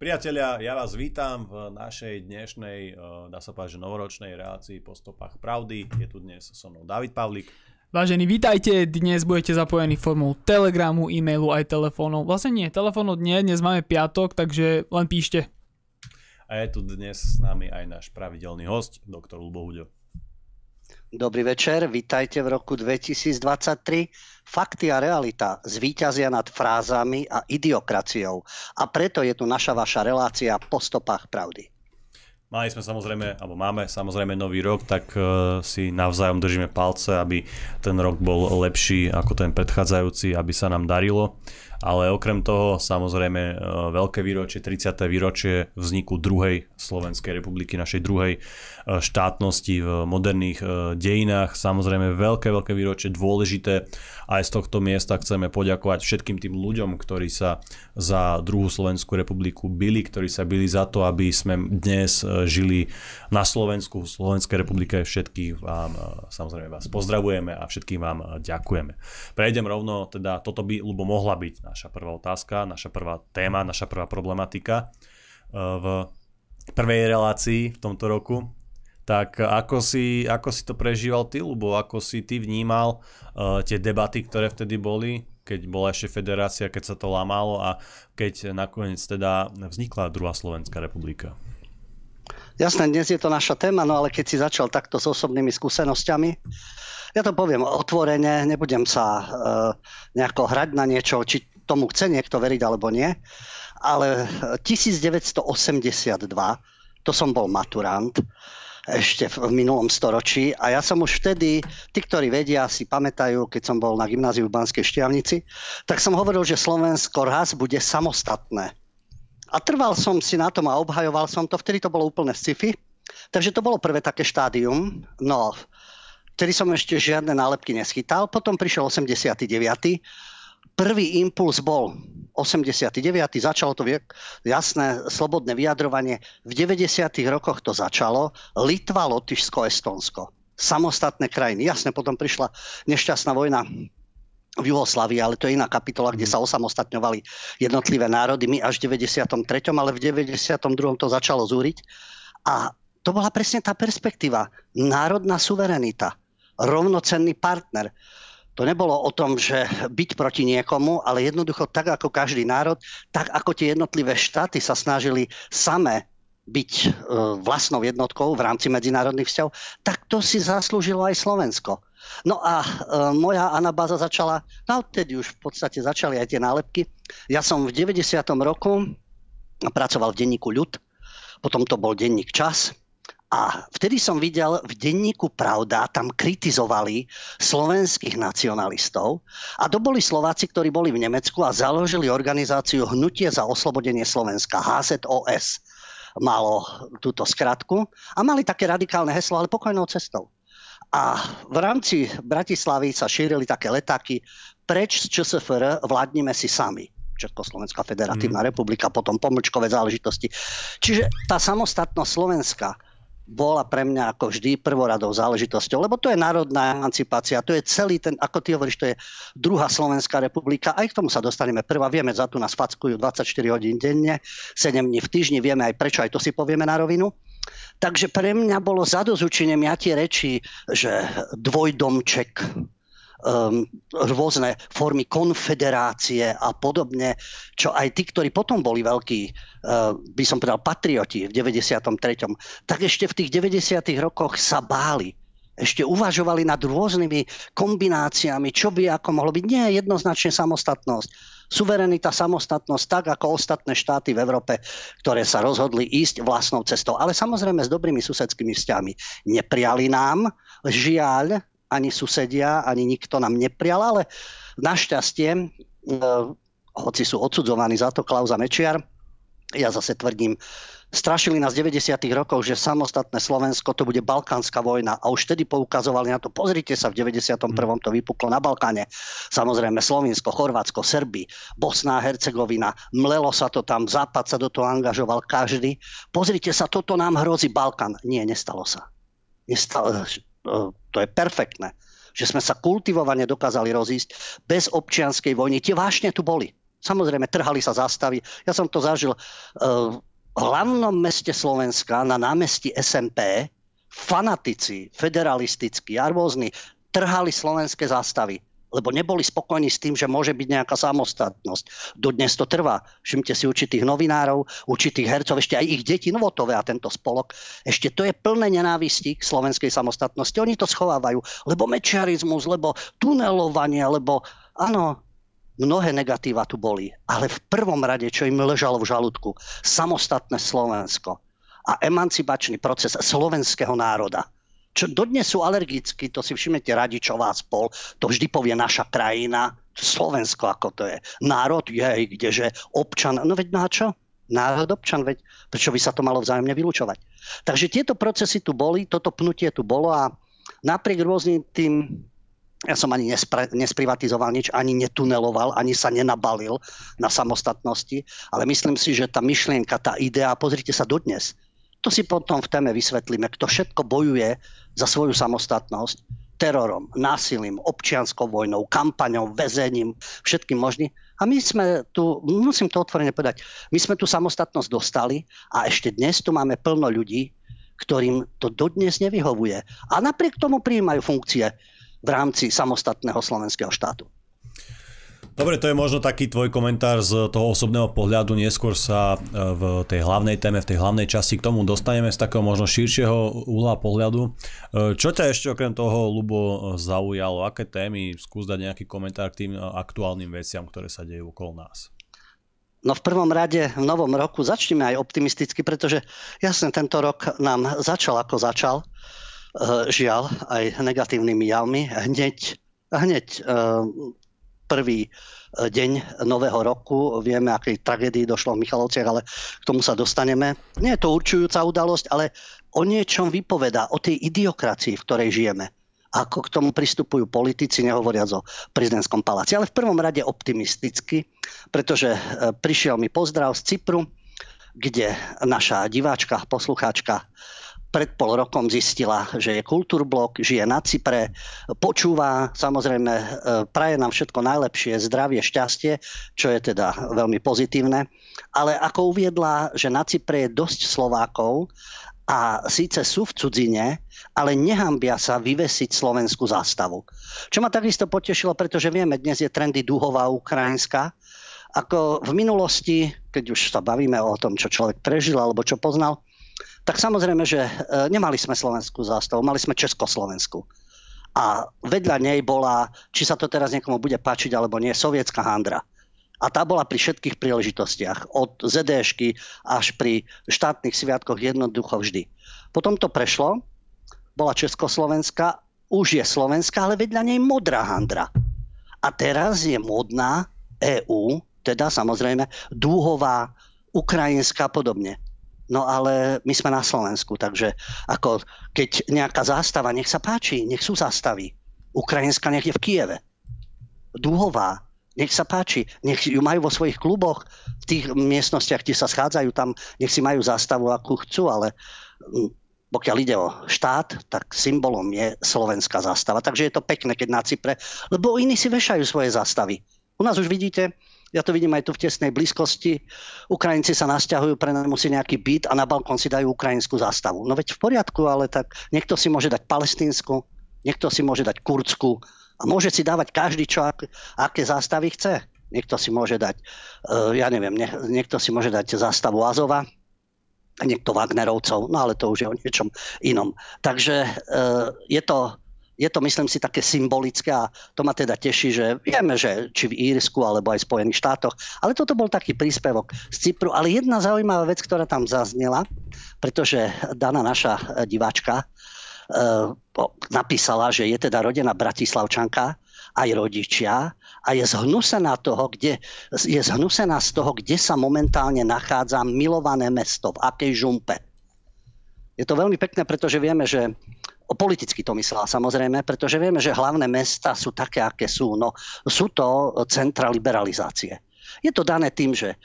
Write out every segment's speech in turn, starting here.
Priatelia, ja vás vítam v našej dnešnej, dá sa povedať, že novoročnej relácii po stopách pravdy. Je tu dnes so mnou David Pavlík. Vážení, vítajte, dnes budete zapojení formou telegramu, e-mailu aj telefónov. Vlastne nie, telefónov dne, dnes máme piatok, takže len píšte. A je tu dnes s nami aj náš pravidelný host, doktor Lubo Huďo. Dobrý večer, vítajte v roku 2023. Fakty a realita zvíťazia nad frázami a idiokraciou. A preto je tu naša vaša relácia po stopách pravdy. Mali sme samozrejme, alebo máme samozrejme nový rok, tak uh, si navzájom držíme palce, aby ten rok bol lepší ako ten predchádzajúci, aby sa nám darilo. Ale okrem toho, samozrejme, uh, veľké výročie, 30. výročie vzniku druhej Slovenskej republiky, našej druhej uh, štátnosti v moderných dejinách. Samozrejme, veľké, veľké výročie, dôležité aj z tohto miesta chceme poďakovať všetkým tým ľuďom, ktorí sa za druhú Slovenskú republiku byli, ktorí sa byli za to, aby sme dnes e, žili na Slovensku, v Slovenskej republike. Všetkých vám e, samozrejme vás pozdravujeme a všetkým vám e, ďakujeme. Prejdem rovno, teda toto by, ľubo mohla byť naša prvá otázka, naša prvá téma, naša prvá problematika v prvej relácii v tomto roku. Tak ako si, ako si to prežíval ty, lebo ako si ty vnímal uh, tie debaty, ktoré vtedy boli, keď bola ešte federácia, keď sa to lámalo a keď nakoniec teda vznikla druhá Slovenská republika? Jasné, dnes je to naša téma, no ale keď si začal takto s osobnými skúsenosťami, ja to poviem otvorene, nebudem sa uh, nejako hrať na niečo, či tomu chce niekto veriť alebo nie, ale 1982, to som bol maturant, ešte v minulom storočí. A ja som už vtedy, tí, ktorí vedia, si pamätajú, keď som bol na gymnáziu v Banskej Štiavnici, tak som hovoril, že Slovensko raz bude samostatné. A trval som si na tom a obhajoval som to, vtedy to bolo úplne sci-fi. Takže to bolo prvé také štádium. No, vtedy som ešte žiadne nálepky neschytal. Potom prišiel 89 prvý impuls bol 89. Začalo to jasné, slobodné vyjadrovanie. V 90. rokoch to začalo. Litva, Lotyšsko, Estonsko. Samostatné krajiny. Jasne, potom prišla nešťastná vojna v Jugoslávii, ale to je iná kapitola, kde sa osamostatňovali jednotlivé národy. My až v 93., ale v 92. to začalo zúriť. A to bola presne tá perspektíva. Národná suverenita, rovnocenný partner. To nebolo o tom, že byť proti niekomu, ale jednoducho tak ako každý národ, tak ako tie jednotlivé štáty sa snažili samé byť e, vlastnou jednotkou v rámci medzinárodných vzťahov, tak to si zaslúžilo aj Slovensko. No a e, moja anabáza začala, no vtedy už v podstate začali aj tie nálepky. Ja som v 90. roku pracoval v denníku Ľud, potom to bol denník Čas, a vtedy som videl v denníku Pravda, tam kritizovali slovenských nacionalistov a to boli Slováci, ktorí boli v Nemecku a založili organizáciu Hnutie za oslobodenie Slovenska, HZOS malo túto skratku a mali také radikálne heslo, ale pokojnou cestou. A v rámci Bratislavy sa šírili také letáky preč z ČSFR vládnime si sami. Československá federatívna mm. republika, potom pomlčkové záležitosti. Čiže tá samostatnosť Slovenska bola pre mňa ako vždy prvoradou záležitosťou, lebo to je národná emancipácia, to je celý ten, ako ty hovoríš, to je druhá Slovenská republika, aj k tomu sa dostaneme. Prvá, vieme, za tu nás fackujú 24 hodín denne, 7 dní v týždni, vieme aj prečo, aj to si povieme na rovinu. Takže pre mňa bolo zadozučením ja tie reči, že dvojdomček, um, rôzne formy konfederácie a podobne, čo aj tí, ktorí potom boli veľkí, uh, by som povedal, patrioti v 93., tak ešte v tých 90. rokoch sa báli ešte uvažovali nad rôznymi kombináciami, čo by ako mohlo byť. Nie jednoznačne samostatnosť. Suverenita, samostatnosť, tak ako ostatné štáty v Európe, ktoré sa rozhodli ísť vlastnou cestou. Ale samozrejme s dobrými susedskými vzťahmi. Nepriali nám, žiaľ, ani susedia, ani nikto nám neprial, ale našťastie, e, hoci sú odsudzovaní za to Klauza Mečiar, ja zase tvrdím, strašili nás v 90. rokoch, že samostatné Slovensko to bude balkánska vojna a už vtedy poukazovali na to, pozrite sa, v 91. to vypuklo na Balkáne. Samozrejme Slovinsko, Chorvátsko, Srby, Bosná Hercegovina, mlelo sa to tam, Západ sa do toho angažoval každý. Pozrite sa, toto nám hrozí Balkán. Nie, nestalo sa. Nestalo, to je perfektné, že sme sa kultivovane dokázali rozísť bez občianskej vojny. Tie vášne tu boli. Samozrejme, trhali sa zástavy. Ja som to zažil v hlavnom meste Slovenska na námestí SMP fanatici, federalistickí a trhali slovenské zástavy lebo neboli spokojní s tým, že môže byť nejaká samostatnosť. Dodnes to trvá. Všimte si určitých novinárov, určitých hercov, ešte aj ich deti, Novotové a tento spolok. Ešte to je plné nenávisti k slovenskej samostatnosti. Oni to schovávajú, lebo mečiarizmus, lebo tunelovanie, lebo áno, mnohé negatíva tu boli. Ale v prvom rade, čo im ležalo v žalúdku, samostatné Slovensko a emancipačný proces slovenského národa čo dodnes sú alergickí, to si všimnete Radičová spol, to vždy povie naša krajina, Slovensko ako to je. Národ, jej, kdeže občan, no veď na čo? Národ občan, veď prečo by sa to malo vzájomne vylúčovať. Takže tieto procesy tu boli, toto pnutie tu bolo a napriek rôznym tým ja som ani nesprivatizoval nič, ani netuneloval, ani sa nenabalil na samostatnosti, ale myslím si, že tá myšlienka, tá idea, pozrite sa dodnes, to si potom v téme vysvetlíme, kto všetko bojuje za svoju samostatnosť terorom, násilím, občianskou vojnou, kampaňou, väzením, všetkým možným. A my sme tu, musím to otvorene povedať, my sme tu samostatnosť dostali a ešte dnes tu máme plno ľudí, ktorým to dodnes nevyhovuje. A napriek tomu prijímajú funkcie v rámci samostatného slovenského štátu. Dobre, to je možno taký tvoj komentár z toho osobného pohľadu. Neskôr sa e, v tej hlavnej téme, v tej hlavnej časti k tomu dostaneme z takého možno širšieho uhla pohľadu. E, čo ťa ešte okrem toho, Lubo, zaujalo? Aké témy? Skús dať nejaký komentár k tým aktuálnym veciam, ktoré sa dejú okolo nás. No v prvom rade v novom roku začneme aj optimisticky, pretože jasne tento rok nám začal ako začal. E, žiaľ, aj negatívnymi javmi. Hneď, hneď prvý e, deň nového roku. Vieme, akej tragédii došlo v Michalovciach, ale k tomu sa dostaneme. Nie je to určujúca udalosť, ale o niečom vypoveda, o tej idiokracii, v ktorej žijeme. Ako k tomu pristupujú politici, nehovoriac o prezidentskom paláci. Ale v prvom rade optimisticky, pretože e, prišiel mi pozdrav z Cypru, kde naša diváčka, poslucháčka pred pol rokom zistila, že je kultúrblok, žije na Cypre, počúva, samozrejme e, praje nám všetko najlepšie, zdravie, šťastie, čo je teda veľmi pozitívne. Ale ako uviedla, že na Cypre je dosť Slovákov a síce sú v cudzine, ale nehambia sa vyvesiť slovenskú zástavu. Čo ma takisto potešilo, pretože vieme, dnes je trendy duhová ukrajinská, ako v minulosti, keď už sa bavíme o tom, čo človek prežil alebo čo poznal, tak samozrejme, že e, nemali sme slovenskú zástavu, mali sme Československu. A vedľa nej bola, či sa to teraz niekomu bude páčiť alebo nie, sovietská handra. A tá bola pri všetkých príležitostiach, od ZDŠky až pri štátnych sviatkoch jednoducho vždy. Potom to prešlo, bola Československá, už je Slovenská, ale vedľa nej modrá handra. A teraz je modná EÚ, teda samozrejme dúhová, ukrajinská a podobne. No ale my sme na Slovensku, takže ako keď nejaká zástava, nech sa páči, nech sú zástavy. Ukrajinská nech je v Kieve. Dúhová, nech sa páči, nech ju majú vo svojich kluboch, v tých miestnostiach, kde sa schádzajú tam, nech si majú zástavu, akú chcú, ale mm, pokiaľ ide o štát, tak symbolom je slovenská zástava. Takže je to pekné, keď na Cypre, lebo iní si vešajú svoje zástavy. U nás už vidíte, ja to vidím aj tu v tesnej blízkosti. Ukrajinci sa nasťahujú, prenajmú si nejaký byt a na balkón si dajú ukrajinskú zástavu. No veď v poriadku, ale tak niekto si môže dať palestínsku, niekto si môže dať kurdskú a môže si dávať každý, čo ak, aké zástavy chce. Niekto si môže dať, uh, ja neviem, nie, niekto si môže dať zástavu Azova, niekto Wagnerovcov, no ale to už je o niečom inom. Takže uh, je to je to, myslím si, také symbolické a to ma teda teší, že vieme, že či v Írsku alebo aj v Spojených štátoch, ale toto bol taký príspevok z Cypru. Ale jedna zaujímavá vec, ktorá tam zaznela, pretože daná naša diváčka uh, napísala, že je teda rodená Bratislavčanka, aj rodičia a je zhnusená, toho, kde, je zhnusená z toho, kde sa momentálne nachádza milované mesto, v akej žumpe. Je to veľmi pekné, pretože vieme, že politicky to myslela samozrejme, pretože vieme, že hlavné mesta sú také, aké sú. No, sú to centra liberalizácie. Je to dané tým, že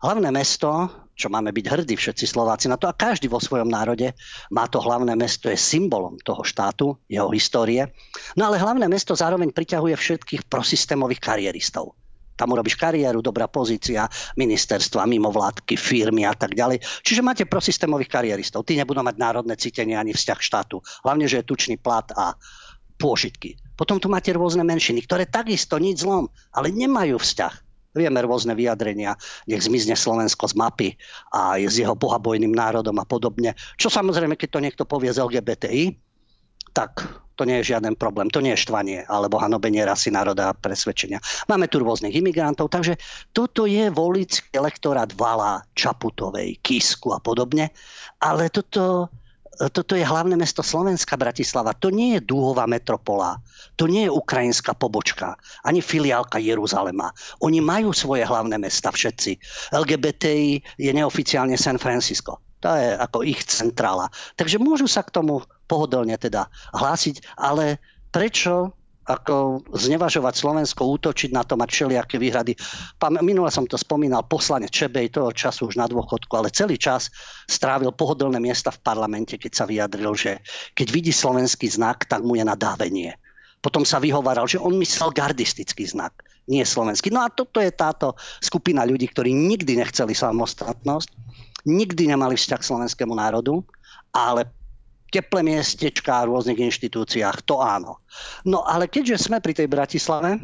hlavné mesto, čo máme byť hrdí všetci Slováci na to a každý vo svojom národe má to hlavné mesto, je symbolom toho štátu, jeho histórie. No ale hlavné mesto zároveň priťahuje všetkých prosystémových karieristov. Tam urobíš kariéru, dobrá pozícia, ministerstva, mimovládky, firmy a tak ďalej. Čiže máte prosystémových kariéristov. Tí nebudú mať národné cítenie ani vzťah štátu. Hlavne, že je tučný plat a pôžitky. Potom tu máte rôzne menšiny, ktoré takisto nič zlom, ale nemajú vzťah Vieme rôzne vyjadrenia, nech zmizne Slovensko z mapy a je s jeho bohabojným národom a podobne. Čo samozrejme, keď to niekto povie z LGBTI, tak to nie je žiaden problém. To nie je štvanie alebo hanobenie rasy, národa a presvedčenia. Máme tu rôznych imigrantov, takže toto je volický elektorát Vala, Čaputovej, Kisku a podobne. Ale toto toto je hlavné mesto Slovenska, Bratislava. To nie je dúhová metropola. To nie je ukrajinská pobočka, ani filiálka Jeruzalema. Oni majú svoje hlavné mesta všetci. LGBTI je neoficiálne San Francisco. To je ako ich centrála. Takže môžu sa k tomu pohodlne teda hlásiť, ale prečo ako znevažovať Slovensko, útočiť na to, mať všelijaké výhrady. Minule som to spomínal, poslanec Čebej toho času už na dôchodku, ale celý čas strávil pohodlné miesta v parlamente, keď sa vyjadril, že keď vidí slovenský znak, tak mu je nadávenie. Potom sa vyhovaral, že on myslel gardistický znak, nie slovenský. No a toto je táto skupina ľudí, ktorí nikdy nechceli samostatnosť, nikdy nemali vzťah k slovenskému národu, ale teplé miestečka v rôznych inštitúciách, to áno. No ale keďže sme pri tej Bratislave,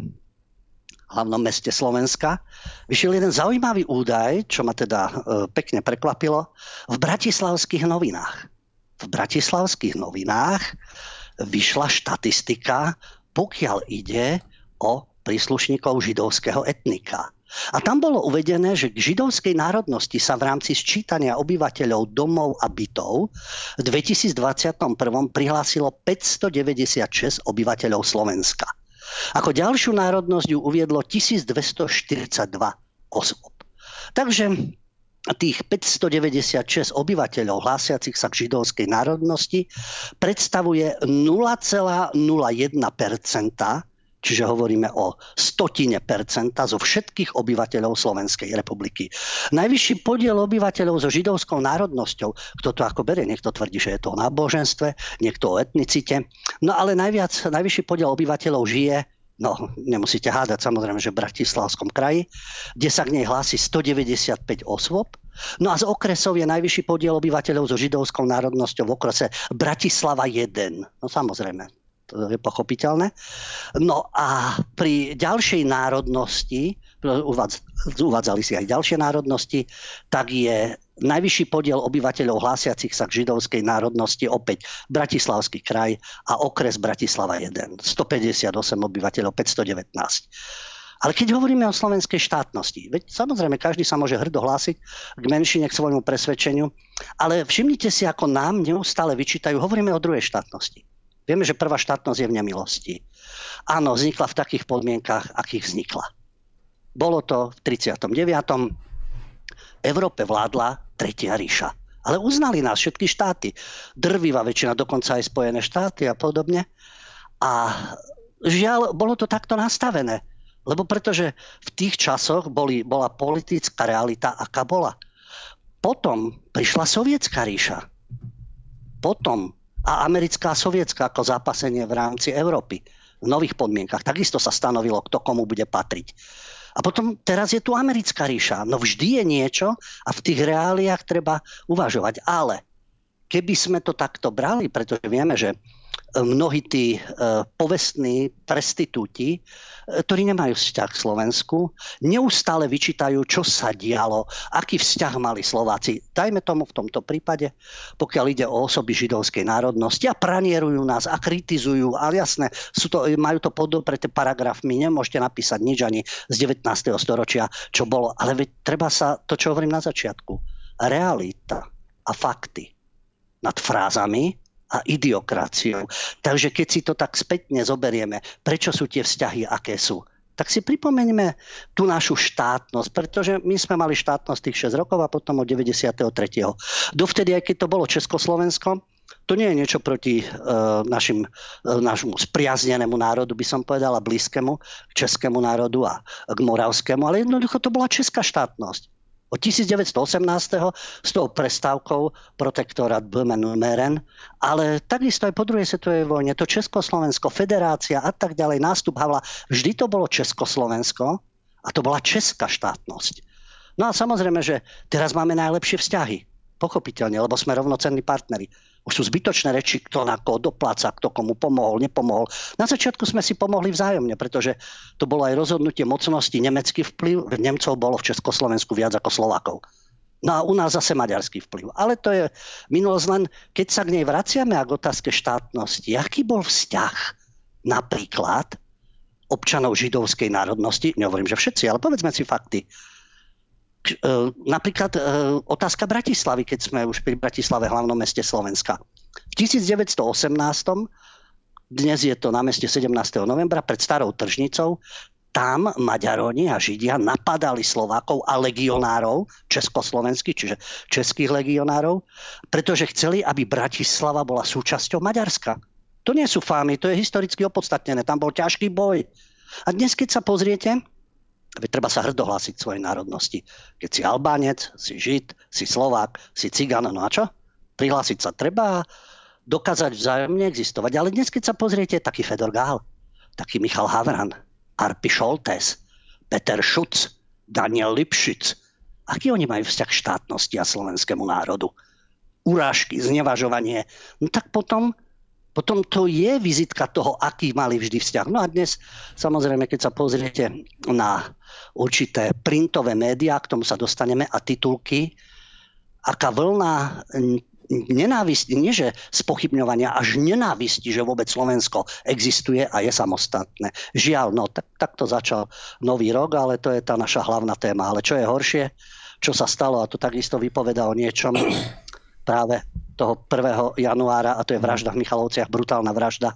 hlavnom meste Slovenska, vyšiel jeden zaujímavý údaj, čo ma teda e, pekne prekvapilo, v bratislavských novinách. V bratislavských novinách vyšla štatistika, pokiaľ ide o príslušníkov židovského etnika. A tam bolo uvedené, že k židovskej národnosti sa v rámci sčítania obyvateľov domov a bytov v 2021 prihlásilo 596 obyvateľov Slovenska. Ako ďalšiu národnosť ju uviedlo 1242 osôb. Takže tých 596 obyvateľov hlásiacich sa k židovskej národnosti predstavuje 0,01 čiže hovoríme o stotine percenta zo všetkých obyvateľov Slovenskej republiky. Najvyšší podiel obyvateľov so židovskou národnosťou, kto to ako berie, niekto tvrdí, že je to o náboženstve, niekto o etnicite, no ale najviac, najvyšší podiel obyvateľov žije No, nemusíte hádať samozrejme, že v Bratislavskom kraji, kde sa k nej hlási 195 osôb. No a z okresov je najvyšší podiel obyvateľov so židovskou národnosťou v okrese Bratislava 1. No samozrejme, je pochopiteľné. No a pri ďalšej národnosti, uvádzali si aj ďalšie národnosti, tak je najvyšší podiel obyvateľov hlásiacich sa k židovskej národnosti opäť Bratislavský kraj a okres Bratislava 1. 158 obyvateľov, 519. Ale keď hovoríme o slovenskej štátnosti, veď samozrejme každý sa môže hrdo hlásiť k menšine, k svojmu presvedčeniu, ale všimnite si, ako nám neustále vyčítajú, hovoríme o druhej štátnosti. Vieme, že prvá štátnosť je v nemilosti. Áno, vznikla v takých podmienkach, akých vznikla. Bolo to v 39. Európe vládla Tretia ríša. Ale uznali nás všetky štáty. Drvivá väčšina, dokonca aj Spojené štáty a podobne. A žiaľ, bolo to takto nastavené. Lebo pretože v tých časoch boli, bola politická realita, aká bola. Potom prišla sovietská ríša. Potom a americká a sovietská ako zápasenie v rámci Európy v nových podmienkach. Takisto sa stanovilo, kto komu bude patriť. A potom teraz je tu americká ríša. No vždy je niečo a v tých reáliách treba uvažovať. Ale keby sme to takto brali, pretože vieme, že mnohí tí e, povestní prestitúti ktorí nemajú vzťah k Slovensku, neustále vyčítajú, čo sa dialo, aký vzťah mali Slováci. Dajme tomu v tomto prípade, pokiaľ ide o osoby židovskej národnosti a pranierujú nás a kritizujú, ale jasné, sú to, majú to podopreté paragrafmi, nemôžete napísať nič ani z 19. storočia, čo bolo. Ale veď treba sa, to čo hovorím na začiatku, realita a fakty nad frázami a idiokraciou. Takže keď si to tak spätne zoberieme, prečo sú tie vzťahy, aké sú, tak si pripomeňme tú našu štátnosť, pretože my sme mali štátnosť tých 6 rokov a potom od 93. Dovtedy, aj keď to bolo Československo, to nie je niečo proti uh, našim, uh, našmu spriaznenému národu, by som povedala, blízkemu, českému národu a k moravskému, ale jednoducho to bola česká štátnosť. Od 1918. s tou prestávkou protektorát Böhmen-Meren, ale takisto aj po druhej svetovej vojne, to Československo, federácia a tak ďalej, nástup Havla, vždy to bolo Československo A to bola česká štátnosť. No a samozrejme, že teraz máme najlepšie vzťahy. Pochopiteľne, lebo sme rovnocenní partneri. Už sú zbytočné reči, kto na koho dopláca, kto komu pomohol, nepomohol. Na začiatku sme si pomohli vzájomne, pretože to bolo aj rozhodnutie mocnosti. Nemecký vplyv v Nemcov bolo v Československu viac ako Slovákov. No a u nás zase maďarský vplyv. Ale to je minulosť len, keď sa k nej vraciame a k otázke štátnosti. Aký bol vzťah napríklad občanov židovskej národnosti, nehovorím, že všetci, ale povedzme si fakty, napríklad e, otázka Bratislavy, keď sme už pri Bratislave, hlavnom meste Slovenska. V 1918 dnes je to na meste 17. novembra pred starou tržnicou, tam Maďaroni a Židia napadali Slovákov a legionárov, československých, čiže českých legionárov, pretože chceli, aby Bratislava bola súčasťou Maďarska. To nie sú fámy, to je historicky opodstatnené, tam bol ťažký boj. A dnes, keď sa pozriete, Veď treba sa hrdohlásiť svojej národnosti. Keď si Albánec, si Žid, si Slovák, si Cigan, no a čo? Prihlásiť sa treba dokázať vzájomne existovať. Ale dnes, keď sa pozriete, taký Fedor Gál, taký Michal Havran, Arpi Šoltes, Peter Šuc, Daniel Lipšic, aký oni majú vzťah štátnosti a slovenskému národu? Urážky, znevažovanie. No tak potom potom to je vizitka toho, aký mali vždy vzťah. No a dnes, samozrejme, keď sa pozriete na určité printové médiá, k tomu sa dostaneme, a titulky, aká vlna nenávisti, nie že spochybňovania, až nenávisti, že vôbec Slovensko existuje a je samostatné. Žiaľ, no tak, tak to začal nový rok, ale to je tá naša hlavná téma. Ale čo je horšie, čo sa stalo, a to takisto vypoveda o niečom práve toho 1. januára, a to je vražda v Michalovciach, brutálna vražda,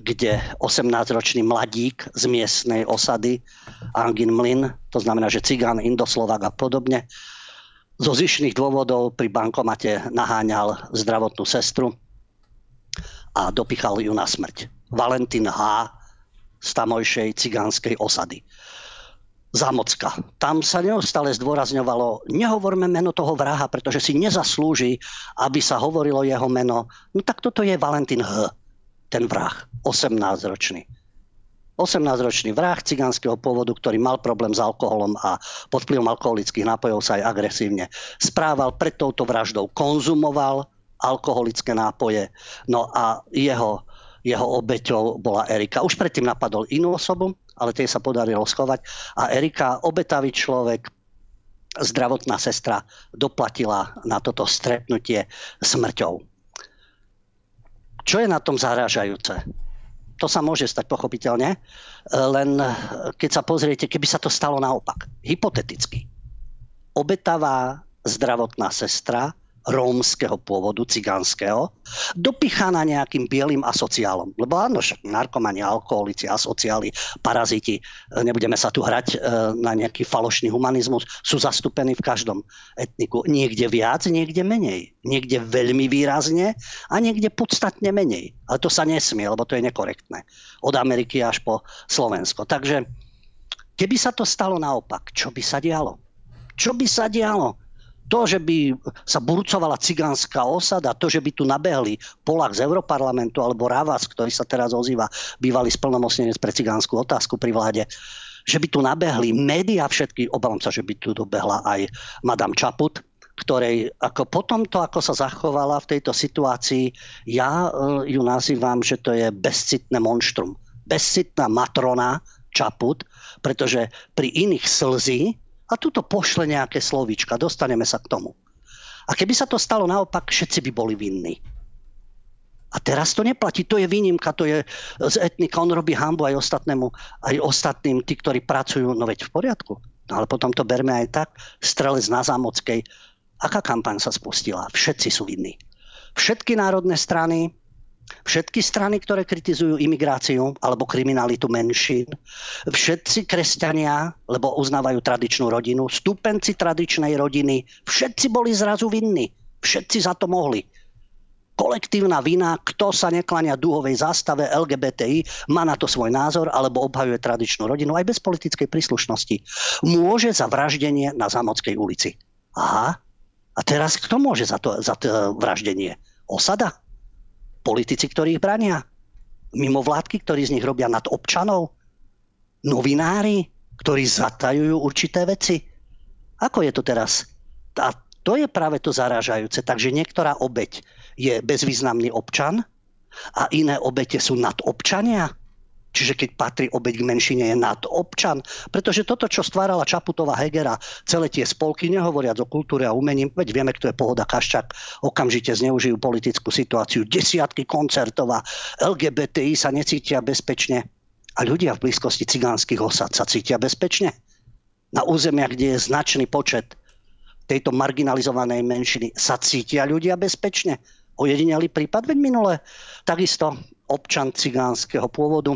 kde 18-ročný mladík z miestnej osady Angin Mlin, to znamená, že cigán, indoslovák a podobne, zo zišných dôvodov pri bankomate naháňal zdravotnú sestru a dopichal ju na smrť. Valentín H. z tamojšej cigánskej osady. Zámocka. Tam sa neustále zdôrazňovalo, nehovorme meno toho vraha, pretože si nezaslúži, aby sa hovorilo jeho meno. No tak toto je Valentín H., ten vrah, 18-ročný. 18-ročný vrah cigánskeho pôvodu, ktorý mal problém s alkoholom a pod vplyvom alkoholických nápojov sa aj agresívne správal. Pred touto vraždou konzumoval alkoholické nápoje. No a jeho, jeho obeťou bola Erika. Už predtým napadol inú osobu, ale tej sa podarilo schovať. A Erika, obetavý človek, zdravotná sestra, doplatila na toto stretnutie smrťou. Čo je na tom zarážajúce? To sa môže stať pochopiteľne, len keď sa pozriete, keby sa to stalo naopak, hypoteticky. Obetavá zdravotná sestra rómskeho pôvodu, cigánskeho, dopichaná nejakým bielým asociálom. Lebo áno, narkomani, alkoholici, asociáli, paraziti, e, nebudeme sa tu hrať e, na nejaký falošný humanizmus, sú zastúpení v každom etniku. Niekde viac, niekde menej. Niekde veľmi výrazne a niekde podstatne menej. Ale to sa nesmie, lebo to je nekorektné. Od Ameriky až po Slovensko. Takže keby sa to stalo naopak, čo by sa dialo? Čo by sa dialo? To, že by sa burcovala cigánska osada, to, že by tu nabehli Polák z Europarlamentu alebo Ravas, ktorý sa teraz ozýva, bývalý splnomocnenec pre cigánsku otázku pri vláde, že by tu nabehli médiá všetky, obávam sa, že by tu dobehla aj Madame Čaput, ktorej ako po tomto, ako sa zachovala v tejto situácii, ja uh, ju nazývam, že to je bezcitné monštrum. Bezcitná matrona Čaput, pretože pri iných slzí, a tuto pošle nejaké slovíčka, dostaneme sa k tomu. A keby sa to stalo naopak, všetci by boli vinní. A teraz to neplatí, to je výnimka, to je z etnika, on robí hambu aj ostatnému, aj ostatným, tí, ktorí pracujú, no veď v poriadku. No ale potom to berme aj tak, strelec na Zámockej. Aká kampaň sa spustila? Všetci sú vinní. Všetky národné strany, Všetky strany, ktoré kritizujú imigráciu alebo kriminalitu menšín, všetci kresťania, lebo uznávajú tradičnú rodinu, stúpenci tradičnej rodiny, všetci boli zrazu vinní. Všetci za to mohli. Kolektívna vina, kto sa neklania dúhovej zástave LGBTI, má na to svoj názor alebo obhajuje tradičnú rodinu aj bez politickej príslušnosti. Môže za vraždenie na Zámodskej ulici. Aha. A teraz kto môže za to, za to vraždenie? Osada? Politici, ktorí ich brania, mimovládky, ktorí z nich robia nad občanov, novinári, ktorí zatajujú určité veci. Ako je to teraz? A to je práve to zarážajúce. Takže niektorá obeď je bezvýznamný občan a iné obete sú nadobčania. Čiže keď patrí obeď k menšine, je nad občan. Pretože toto, čo stvárala Čaputová Hegera, celé tie spolky, nehovoriac o kultúre a umení, veď vieme, kto je Pohoda Kaščak, okamžite zneužijú politickú situáciu. Desiatky koncertov a LGBTI sa necítia bezpečne. A ľudia v blízkosti cigánskych osad sa cítia bezpečne. Na územiach, kde je značný počet tejto marginalizovanej menšiny, sa cítia ľudia bezpečne. Ojedinelý prípad, veď minule takisto občan cigánskeho pôvodu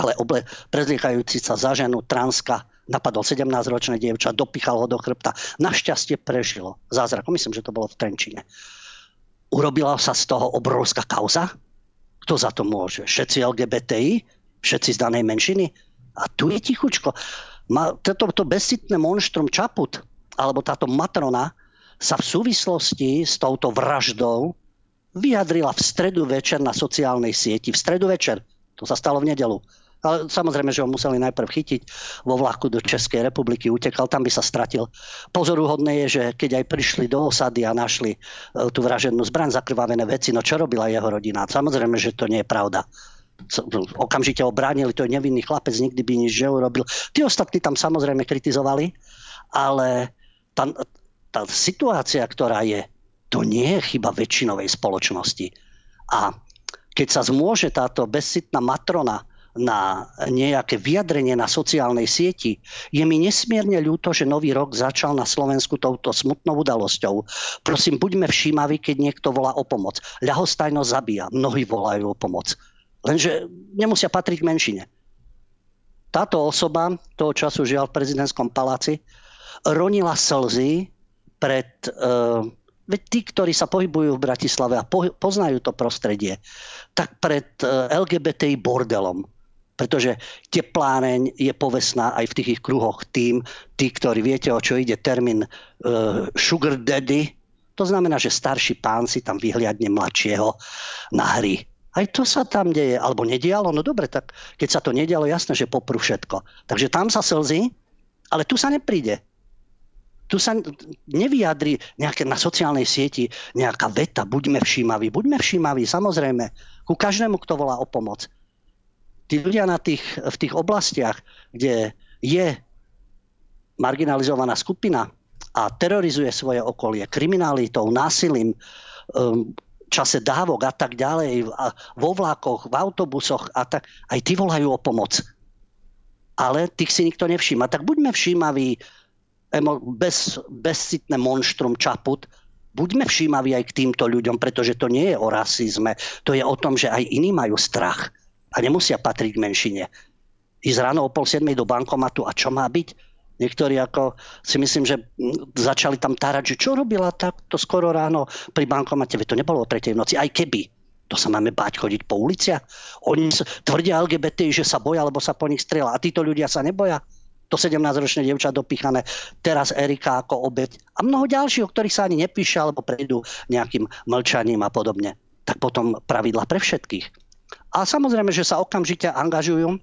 ale oble, prezliekajúci sa za ženu transka napadol 17-ročné dievča, dopichal ho do chrbta. Našťastie prežilo. Zázrakom, myslím, že to bolo v Trenčine. Urobila sa z toho obrovská kauza? Kto za to môže? Všetci LGBTI? Všetci z danej menšiny? A tu je tichučko. Ma, toto to bezcitné monštrum Čaput, alebo táto matrona, sa v súvislosti s touto vraždou vyjadrila v stredu večer na sociálnej sieti. V stredu večer. To sa stalo v nedelu ale samozrejme, že ho museli najprv chytiť vo vlaku do Českej republiky, utekal, tam by sa stratil. Pozoruhodné je, že keď aj prišli do osady a našli e, tú vraženú zbraň, zakrvavené veci, no čo robila jeho rodina? Samozrejme, že to nie je pravda okamžite obránili, to je nevinný chlapec, nikdy by nič neurobil. Tí ostatní tam samozrejme kritizovali, ale tá, tá situácia, ktorá je, to nie je chyba väčšinovej spoločnosti. A keď sa zmôže táto bezsitná matrona na nejaké vyjadrenie na sociálnej sieti. Je mi nesmierne ľúto, že nový rok začal na Slovensku touto smutnou udalosťou. Prosím, buďme všímaví, keď niekto volá o pomoc. Ľahostajnosť zabíja, mnohí volajú o pomoc. Lenže nemusia patriť k menšine. Táto osoba, toho času žiaľ v prezidentskom paláci, ronila slzy pred uh, veď tí, ktorí sa pohybujú v Bratislave a poznajú to prostredie, tak pred uh, LGBTI bordelom pretože tepláreň je povestná aj v tých ich kruhoch tým, tí, ktorí viete, o čo ide termín uh, sugar daddy, to znamená, že starší pán si tam vyhliadne mladšieho na hry. Aj to sa tam deje, alebo nedialo, no dobre, tak keď sa to nedialo, jasné, že poprú všetko. Takže tam sa slzí, ale tu sa nepríde. Tu sa nevyjadri nejaké na sociálnej sieti nejaká veta, buďme všímaví, buďme všímaví, samozrejme, ku každému, kto volá o pomoc tí ľudia na tých, v tých oblastiach, kde je marginalizovaná skupina a terorizuje svoje okolie kriminalitou, násilím, um, čase dávok a tak ďalej, vo vlákoch, v autobusoch a tak, aj tí volajú o pomoc. Ale tých si nikto nevšíma. Tak buďme všímaví, bez, bezcitné monštrum Čaput, buďme všímaví aj k týmto ľuďom, pretože to nie je o rasizme, to je o tom, že aj iní majú strach a nemusia patriť k menšine. Ísť ráno o pol siedmej do bankomatu a čo má byť? Niektorí ako si myslím, že začali tam tárať, že čo robila takto skoro ráno pri bankomate. Veď to nebolo o tretej noci, aj keby. To sa máme báť chodiť po uliciach. Oni tvrdia LGBT, že sa boja, lebo sa po nich strieľa. A títo ľudia sa neboja. To 17-ročné dievča dopichané, teraz Erika ako obeď. A mnoho ďalších, o ktorých sa ani nepíše, alebo prejdú nejakým mlčaním a podobne. Tak potom pravidla pre všetkých. A samozrejme, že sa okamžite angažujú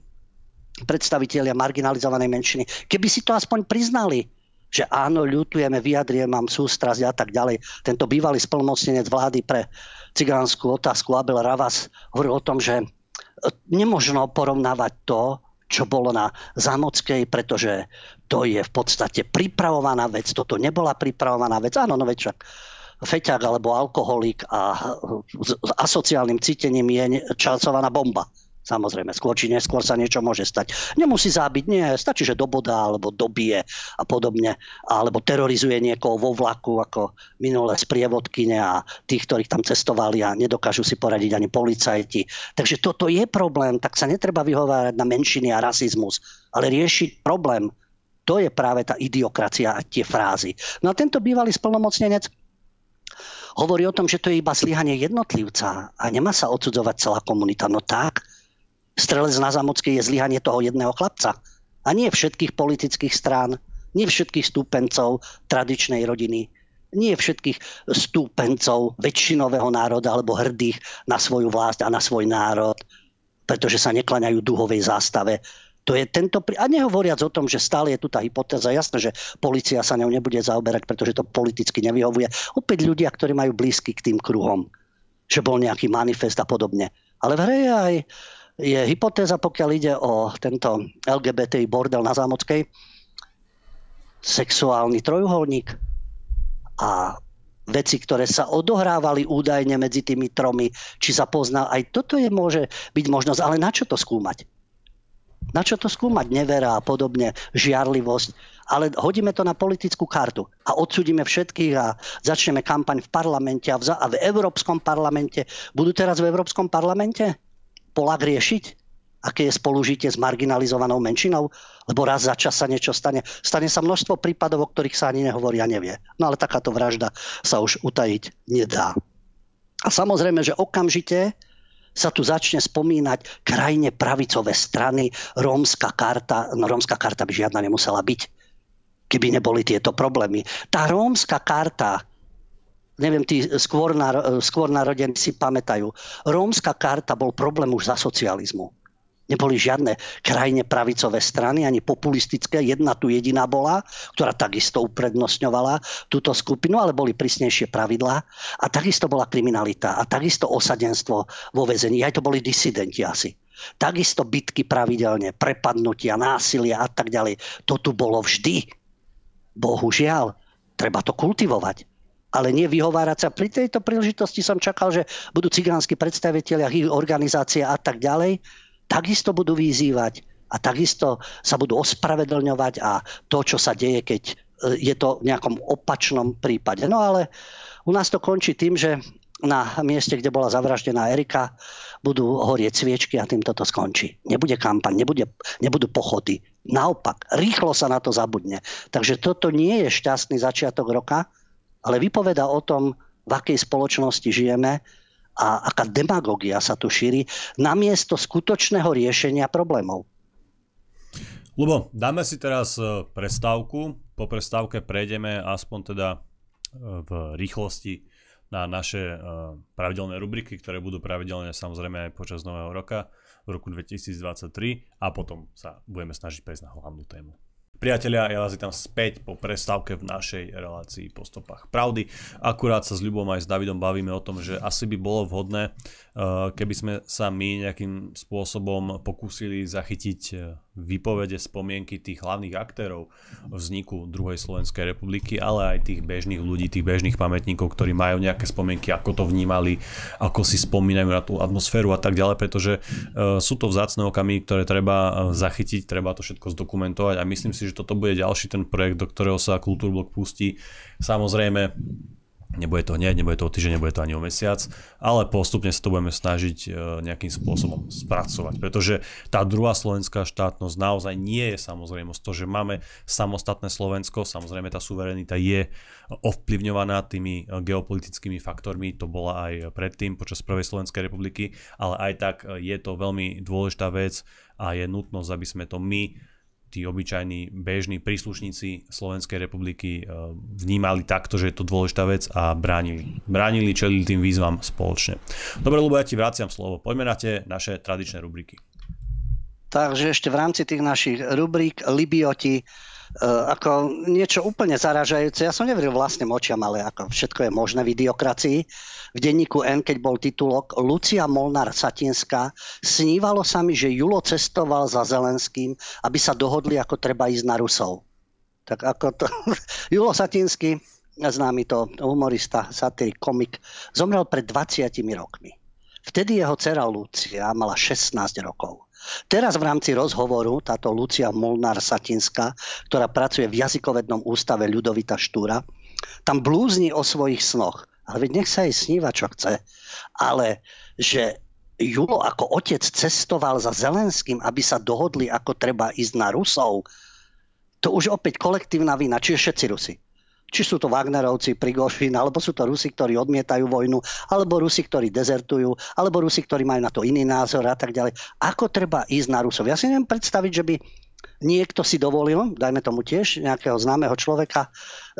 predstavitelia marginalizovanej menšiny. Keby si to aspoň priznali, že áno, ľutujeme, vyjadriem, mám sústrasť a tak ďalej. Tento bývalý splnomocnenec vlády pre cigánsku otázku Abel Ravas hovoril o tom, že nemožno porovnávať to, čo bolo na Zámockej, pretože to je v podstate pripravovaná vec. Toto nebola pripravovaná vec. Áno, no veď však feťák alebo alkoholik a s asociálnym cítením je časovaná bomba. Samozrejme, skôr či neskôr sa niečo môže stať. Nemusí zábiť, nie, stačí, že doboda alebo dobije a podobne, alebo terorizuje niekoho vo vlaku, ako minulé sprievodkyne a tých, ktorých tam cestovali a nedokážu si poradiť ani policajti. Takže toto je problém, tak sa netreba vyhovárať na menšiny a rasizmus, ale riešiť problém. To je práve tá idiokracia a tie frázy. No a tento bývalý splnomocnenec hovorí o tom, že to je iba zlyhanie jednotlivca a nemá sa odsudzovať celá komunita. No tak, strelec na Zamockej je zlyhanie toho jedného chlapca a nie všetkých politických strán, nie všetkých stúpencov tradičnej rodiny, nie všetkých stúpencov väčšinového národa alebo hrdých na svoju vlast a na svoj národ, pretože sa neklaňajú duhovej zástave To je tento, a nehovoriac o tom, že stále je tu tá hypotéza, jasné, že policia sa ňou nebude zaoberať, pretože to politicky nevyhovuje. Opäť ľudia, ktorí majú blízky k tým kruhom, že bol nejaký manifest a podobne. Ale v hre je aj je hypotéza, pokiaľ ide o tento LGBT bordel na Zámockej, sexuálny trojuholník a veci, ktoré sa odohrávali údajne medzi tými tromi, či sa pozná, aj toto je môže byť možnosť, ale na čo to skúmať? Na čo to skúmať? Nevera a podobne, žiarlivosť. Ale hodíme to na politickú kartu a odsudíme všetkých a začneme kampaň v parlamente a v, a v Európskom parlamente. Budú teraz v Európskom parlamente Polák riešiť? Aké je spolužitie s marginalizovanou menšinou? Lebo raz za čas sa niečo stane. Stane sa množstvo prípadov, o ktorých sa ani nehovorí a nevie. No ale takáto vražda sa už utajiť nedá. A samozrejme, že okamžite sa tu začne spomínať krajine pravicové strany, rómska karta, no rómska karta by žiadna nemusela byť, keby neboli tieto problémy. Tá rómska karta, neviem, tí skôr, skôr narodení si pamätajú, rómska karta bol problém už za socializmu. Neboli žiadne krajine pravicové strany, ani populistické. Jedna tu jediná bola, ktorá takisto uprednostňovala túto skupinu, ale boli prísnejšie pravidlá. A takisto bola kriminalita a takisto osadenstvo vo väzení. Aj to boli disidenti asi. Takisto bitky pravidelne, prepadnutia, násilia a tak ďalej. To tu bolo vždy. Bohužiaľ, treba to kultivovať ale nie vyhovárať sa. Pri tejto príležitosti som čakal, že budú cigánsky predstaviteľia, ich organizácie a tak ďalej takisto budú vyzývať a takisto sa budú ospravedlňovať a to, čo sa deje, keď e, je to v nejakom opačnom prípade. No ale u nás to končí tým, že na mieste, kde bola zavraždená Erika, budú horieť sviečky a tým toto skončí. Nebude kampaň, nebude, nebudú pochody. Naopak, rýchlo sa na to zabudne. Takže toto nie je šťastný začiatok roka, ale vypoveda o tom, v akej spoločnosti žijeme a aká demagogia sa tu šíri namiesto skutočného riešenia problémov. Lubo, dáme si teraz e, prestávku. Po prestávke prejdeme aspoň teda e, v rýchlosti na naše e, pravidelné rubriky, ktoré budú pravidelne samozrejme aj počas nového roka v roku 2023 a potom sa budeme snažiť prejsť na hlavnú tému. Priatelia, ja vás tam späť po prestávke v našej relácii po stopách pravdy. Akurát sa s Ľubom aj s Davidom bavíme o tom, že asi by bolo vhodné, keby sme sa my nejakým spôsobom pokúsili zachytiť eh, výpovede, spomienky tých hlavných aktérov vzniku druhej Slovenskej republiky, ale aj tých bežných ľudí, tých bežných pamätníkov, ktorí majú nejaké spomienky, ako to vnímali, ako si spomínajú na tú atmosféru a tak ďalej, pretože uh, sú to vzácne okamy, ktoré treba zachytiť, treba to všetko zdokumentovať a myslím si, že toto bude ďalší ten projekt, do ktorého sa Kultúrblok pustí. Samozrejme, Nebude to hneď, nebude to o týždeň, nebude to ani o mesiac, ale postupne sa to budeme snažiť e, nejakým spôsobom spracovať, pretože tá druhá slovenská štátnosť naozaj nie je samozrejmosť. To, že máme samostatné Slovensko, samozrejme tá suverenita je ovplyvňovaná tými e, geopolitickými faktormi, to bola aj predtým počas Prvej Slovenskej republiky, ale aj tak e, je to veľmi dôležitá vec a je nutnosť, aby sme to my tí obyčajní bežní príslušníci Slovenskej republiky e, vnímali takto, že je to dôležitá vec a bránili. Bránili, čelili tým výzvam spoločne. Dobre, lebo ja ti vraciam slovo. Poďme na tie naše tradičné rubriky. Takže ešte v rámci tých našich rubrík Libioti Eh, ako niečo úplne zaražajúce. Ja som neveril vlastným očiam, ale ako všetko je možné v idiokracii. V denníku N, keď bol titulok Lucia Molnár Satinská, snívalo sa mi, že Julo cestoval za Zelenským, aby sa dohodli, ako treba ísť na Rusov. Tak ako to... Julo Satinský, známy to humorista, satirik, komik, zomrel pred 20 rokmi. Vtedy jeho dcera Lucia mala 16 rokov. Teraz v rámci rozhovoru táto Lucia Molnár Satinská, ktorá pracuje v jazykovednom ústave Ľudovita Štúra, tam blúzni o svojich snoch. Ale veď nech sa jej sníva, čo chce. Ale že Julo ako otec cestoval za Zelenským, aby sa dohodli, ako treba ísť na Rusov, to už opäť kolektívna vina, čiže všetci Rusi či sú to Wagnerovci, Prigošin, alebo sú to Rusi, ktorí odmietajú vojnu, alebo Rusi, ktorí dezertujú, alebo Rusi, ktorí majú na to iný názor a tak ďalej. Ako treba ísť na Rusov? Ja si neviem predstaviť, že by niekto si dovolil, dajme tomu tiež nejakého známeho človeka,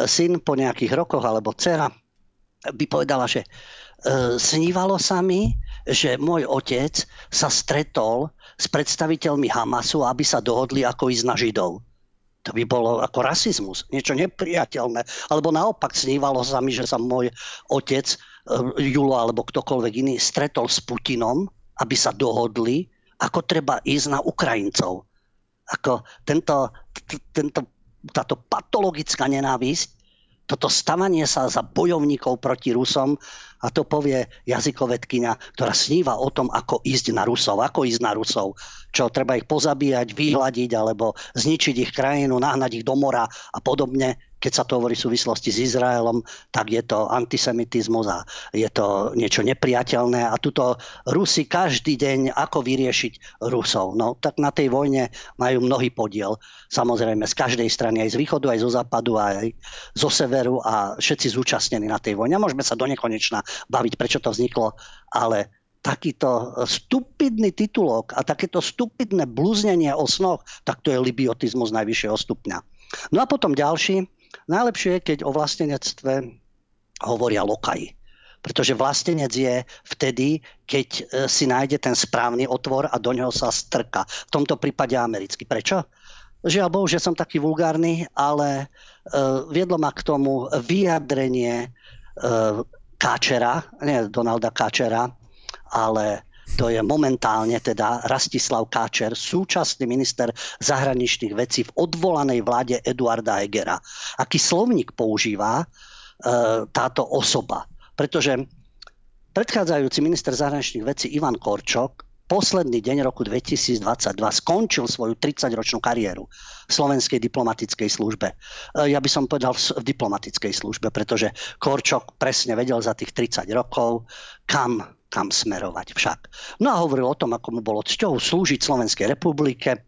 syn po nejakých rokoch alebo dcera, by povedala, že snívalo sa mi, že môj otec sa stretol s predstaviteľmi Hamasu, aby sa dohodli, ako ísť na Židov. To by bolo ako rasizmus, niečo nepriateľné. Alebo naopak snívalo sa mi, že sa môj otec, e, Julo alebo ktokoľvek iný, stretol s Putinom, aby sa dohodli, ako treba ísť na Ukrajincov. Ako tento, tento, táto patologická nenávisť, toto stavanie sa za bojovníkov proti Rusom a to povie jazykovedkynia, ktorá sníva o tom, ako ísť na Rusov, ako ísť na Rusov, čo treba ich pozabíjať, vyhľadiť alebo zničiť ich krajinu, nahnať ich do mora a podobne keď sa to hovorí v súvislosti s Izraelom, tak je to antisemitizmus a je to niečo nepriateľné. A tuto Rusi každý deň, ako vyriešiť Rusov. No tak na tej vojne majú mnohý podiel. Samozrejme z každej strany, aj z východu, aj zo západu, aj zo severu a všetci zúčastnení na tej vojne. A môžeme sa do nekonečna baviť, prečo to vzniklo, ale takýto stupidný titulok a takéto stupidné blúznenie o snoch, tak to je libiotizmus najvyššieho stupňa. No a potom ďalší, Najlepšie je, keď o vlastenectve hovoria lokaji. Pretože vlastenec je vtedy, keď e, si nájde ten správny otvor a do neho sa strka. V tomto prípade americký. Prečo? Žiaľ Bohu, že som taký vulgárny, ale uh, viedlo ma k tomu vyjadrenie uh, Káčera, nie Donalda Káčera, ale to je momentálne teda Rastislav Káčer, súčasný minister zahraničných vecí v odvolanej vláde Eduarda Egera. Aký slovník používa e, táto osoba? Pretože predchádzajúci minister zahraničných vecí Ivan Korčok posledný deň roku 2022 skončil svoju 30-ročnú kariéru v slovenskej diplomatickej službe. E, ja by som povedal v diplomatickej službe, pretože Korčok presne vedel za tých 30 rokov, kam kam smerovať však. No a hovoril o tom, ako mu bolo cťou slúžiť Slovenskej republike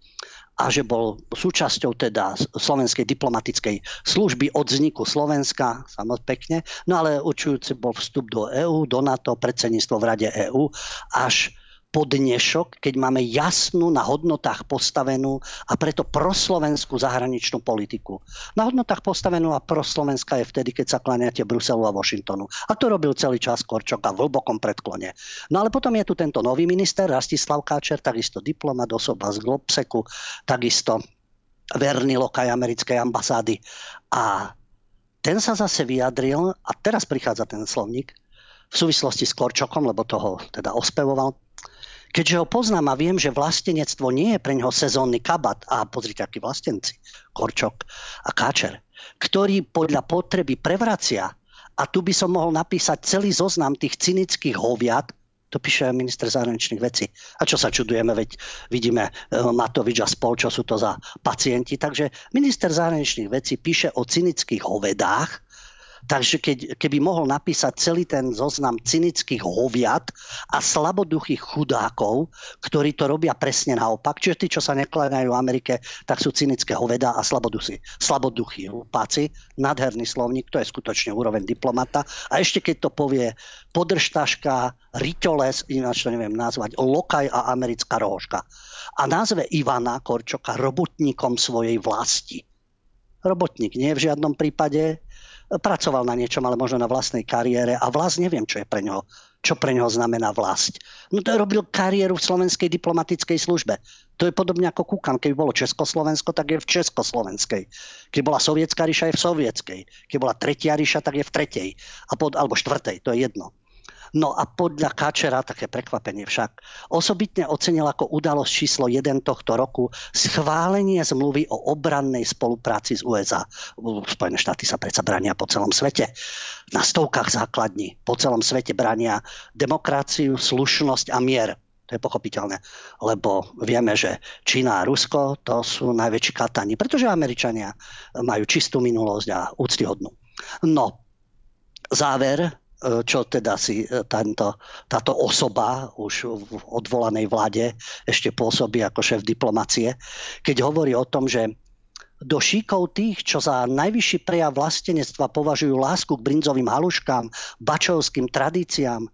a že bol súčasťou teda slovenskej diplomatickej služby od vzniku Slovenska, samozrejme pekne, no ale určujúci bol vstup do EÚ, do NATO, predsedníctvo v Rade EÚ, až po dnešok, keď máme jasnú na hodnotách postavenú a preto proslovenskú zahraničnú politiku. Na hodnotách postavenú a proslovenská je vtedy, keď sa kláňate Bruselu a Washingtonu. A to robil celý čas Korčoka v hlbokom predklone. No ale potom je tu tento nový minister, Rastislav Káčer, takisto diplomat, osoba z Globseku, takisto verný lokaj americkej ambasády. A ten sa zase vyjadril, a teraz prichádza ten slovník, v súvislosti s Korčokom, lebo toho teda ospevoval, Keďže ho poznám a viem, že vlastenectvo nie je pre neho sezónny kabat, a pozrite, akí vlastenci, Korčok a Káčer, ktorý podľa potreby prevracia, a tu by som mohol napísať celý zoznam tých cynických hoviat, to píše minister zahraničných vecí. A čo sa čudujeme, veď vidíme eh, Matovič a spol, čo sú to za pacienti. Takže minister zahraničných vecí píše o cynických hovedách, Takže keď, keby mohol napísať celý ten zoznam cynických hoviat a slaboduchých chudákov, ktorí to robia presne naopak, čiže tí, čo sa nekláňajú Amerike, tak sú cynické hoveda a slaboduchy. Slaboduchy, hlupáci, nadherný slovník, to je skutočne úroveň diplomata. A ešte keď to povie podržtaška, ritoles, ináč to neviem nazvať, lokaj a americká rohoška. A nazve Ivana Korčoka robotníkom svojej vlasti. Robotník nie v žiadnom prípade, pracoval na niečom, ale možno na vlastnej kariére a vlast neviem, čo je pre ňoho. Čo pre ňoho znamená vlast. No to robil kariéru v slovenskej diplomatickej službe. To je podobne ako Kukan. Keby bolo Československo, tak je v Československej. Keď bola Sovietská ríša, je v Sovietskej. Keď bola Tretia ríša, tak je v Tretej. A pod, alebo Štvrtej, to je jedno. No a podľa Kačera, také prekvapenie však, osobitne ocenil ako udalosť číslo 1 tohto roku schválenie zmluvy o obrannej spolupráci s USA. Spojené štáty sa predsa brania po celom svete. Na stovkách základní po celom svete brania demokraciu, slušnosť a mier. To je pochopiteľné, lebo vieme, že Čína a Rusko to sú najväčší katani, pretože Američania majú čistú minulosť a úctyhodnú. No, záver čo teda si e, tento, táto osoba už v odvolanej vláde ešte pôsobí ako šéf diplomacie, keď hovorí o tom, že do šíkov tých, čo za najvyšší prejav vlastenectva považujú lásku k brinzovým haluškám, bačovským tradíciám,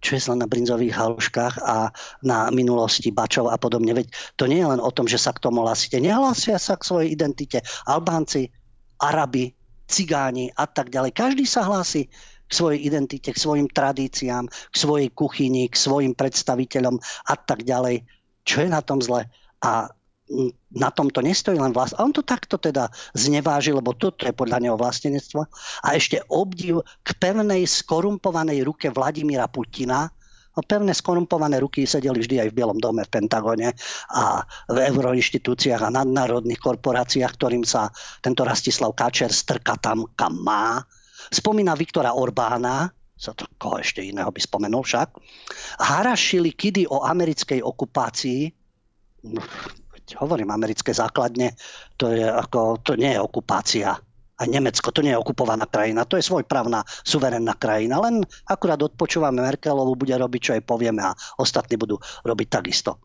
čo je len na brinzových haluškách a na minulosti bačov a podobne. Veď to nie je len o tom, že sa k tomu hlásite. Nehlásia sa k svojej identite. Albánci, Arabi, Cigáni a tak ďalej. Každý sa hlási k svojej identite, k svojim tradíciám, k svojej kuchyni, k svojim predstaviteľom a tak ďalej. Čo je na tom zle? A na tom to nestojí len vlast. A on to takto teda zneváži, lebo toto je podľa neho vlastenectvo. A ešte obdiv k pevnej skorumpovanej ruke Vladimíra Putina, No, pevné skorumpované ruky sedeli vždy aj v Bielom dome, v Pentagone a v euroinštitúciách a nadnárodných korporáciách, ktorým sa tento Rastislav Káčer strka tam, kam má. Spomína Viktora Orbána, sa to koho ešte iného by spomenul však. Harašili kidy o americkej okupácii, hovorím, americké základne, to, je ako, to nie je okupácia. A Nemecko, to nie je okupovaná krajina, to je svojprávna, suverénna krajina. Len akurát odpočúvame Merkelovu, bude robiť, čo jej povieme a ostatní budú robiť takisto.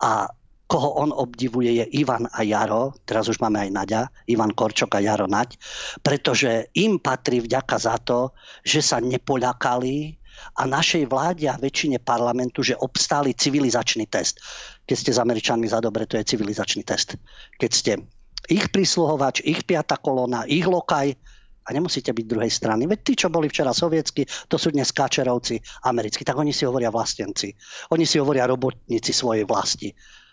A koho on obdivuje je Ivan a Jaro, teraz už máme aj Naďa, Ivan Korčok a Jaro Naď, pretože im patrí vďaka za to, že sa nepoľakali a našej vláde a väčšine parlamentu, že obstáli civilizačný test. Keď ste s Američanmi za dobre, to je civilizačný test. Keď ste ich prísluhovač, ich piata kolona, ich lokaj a nemusíte byť druhej strany. Veď tí, čo boli včera sovietsky, to sú dnes káčerovci americkí, tak oni si hovoria vlastenci. Oni si hovoria robotníci svojej vlasti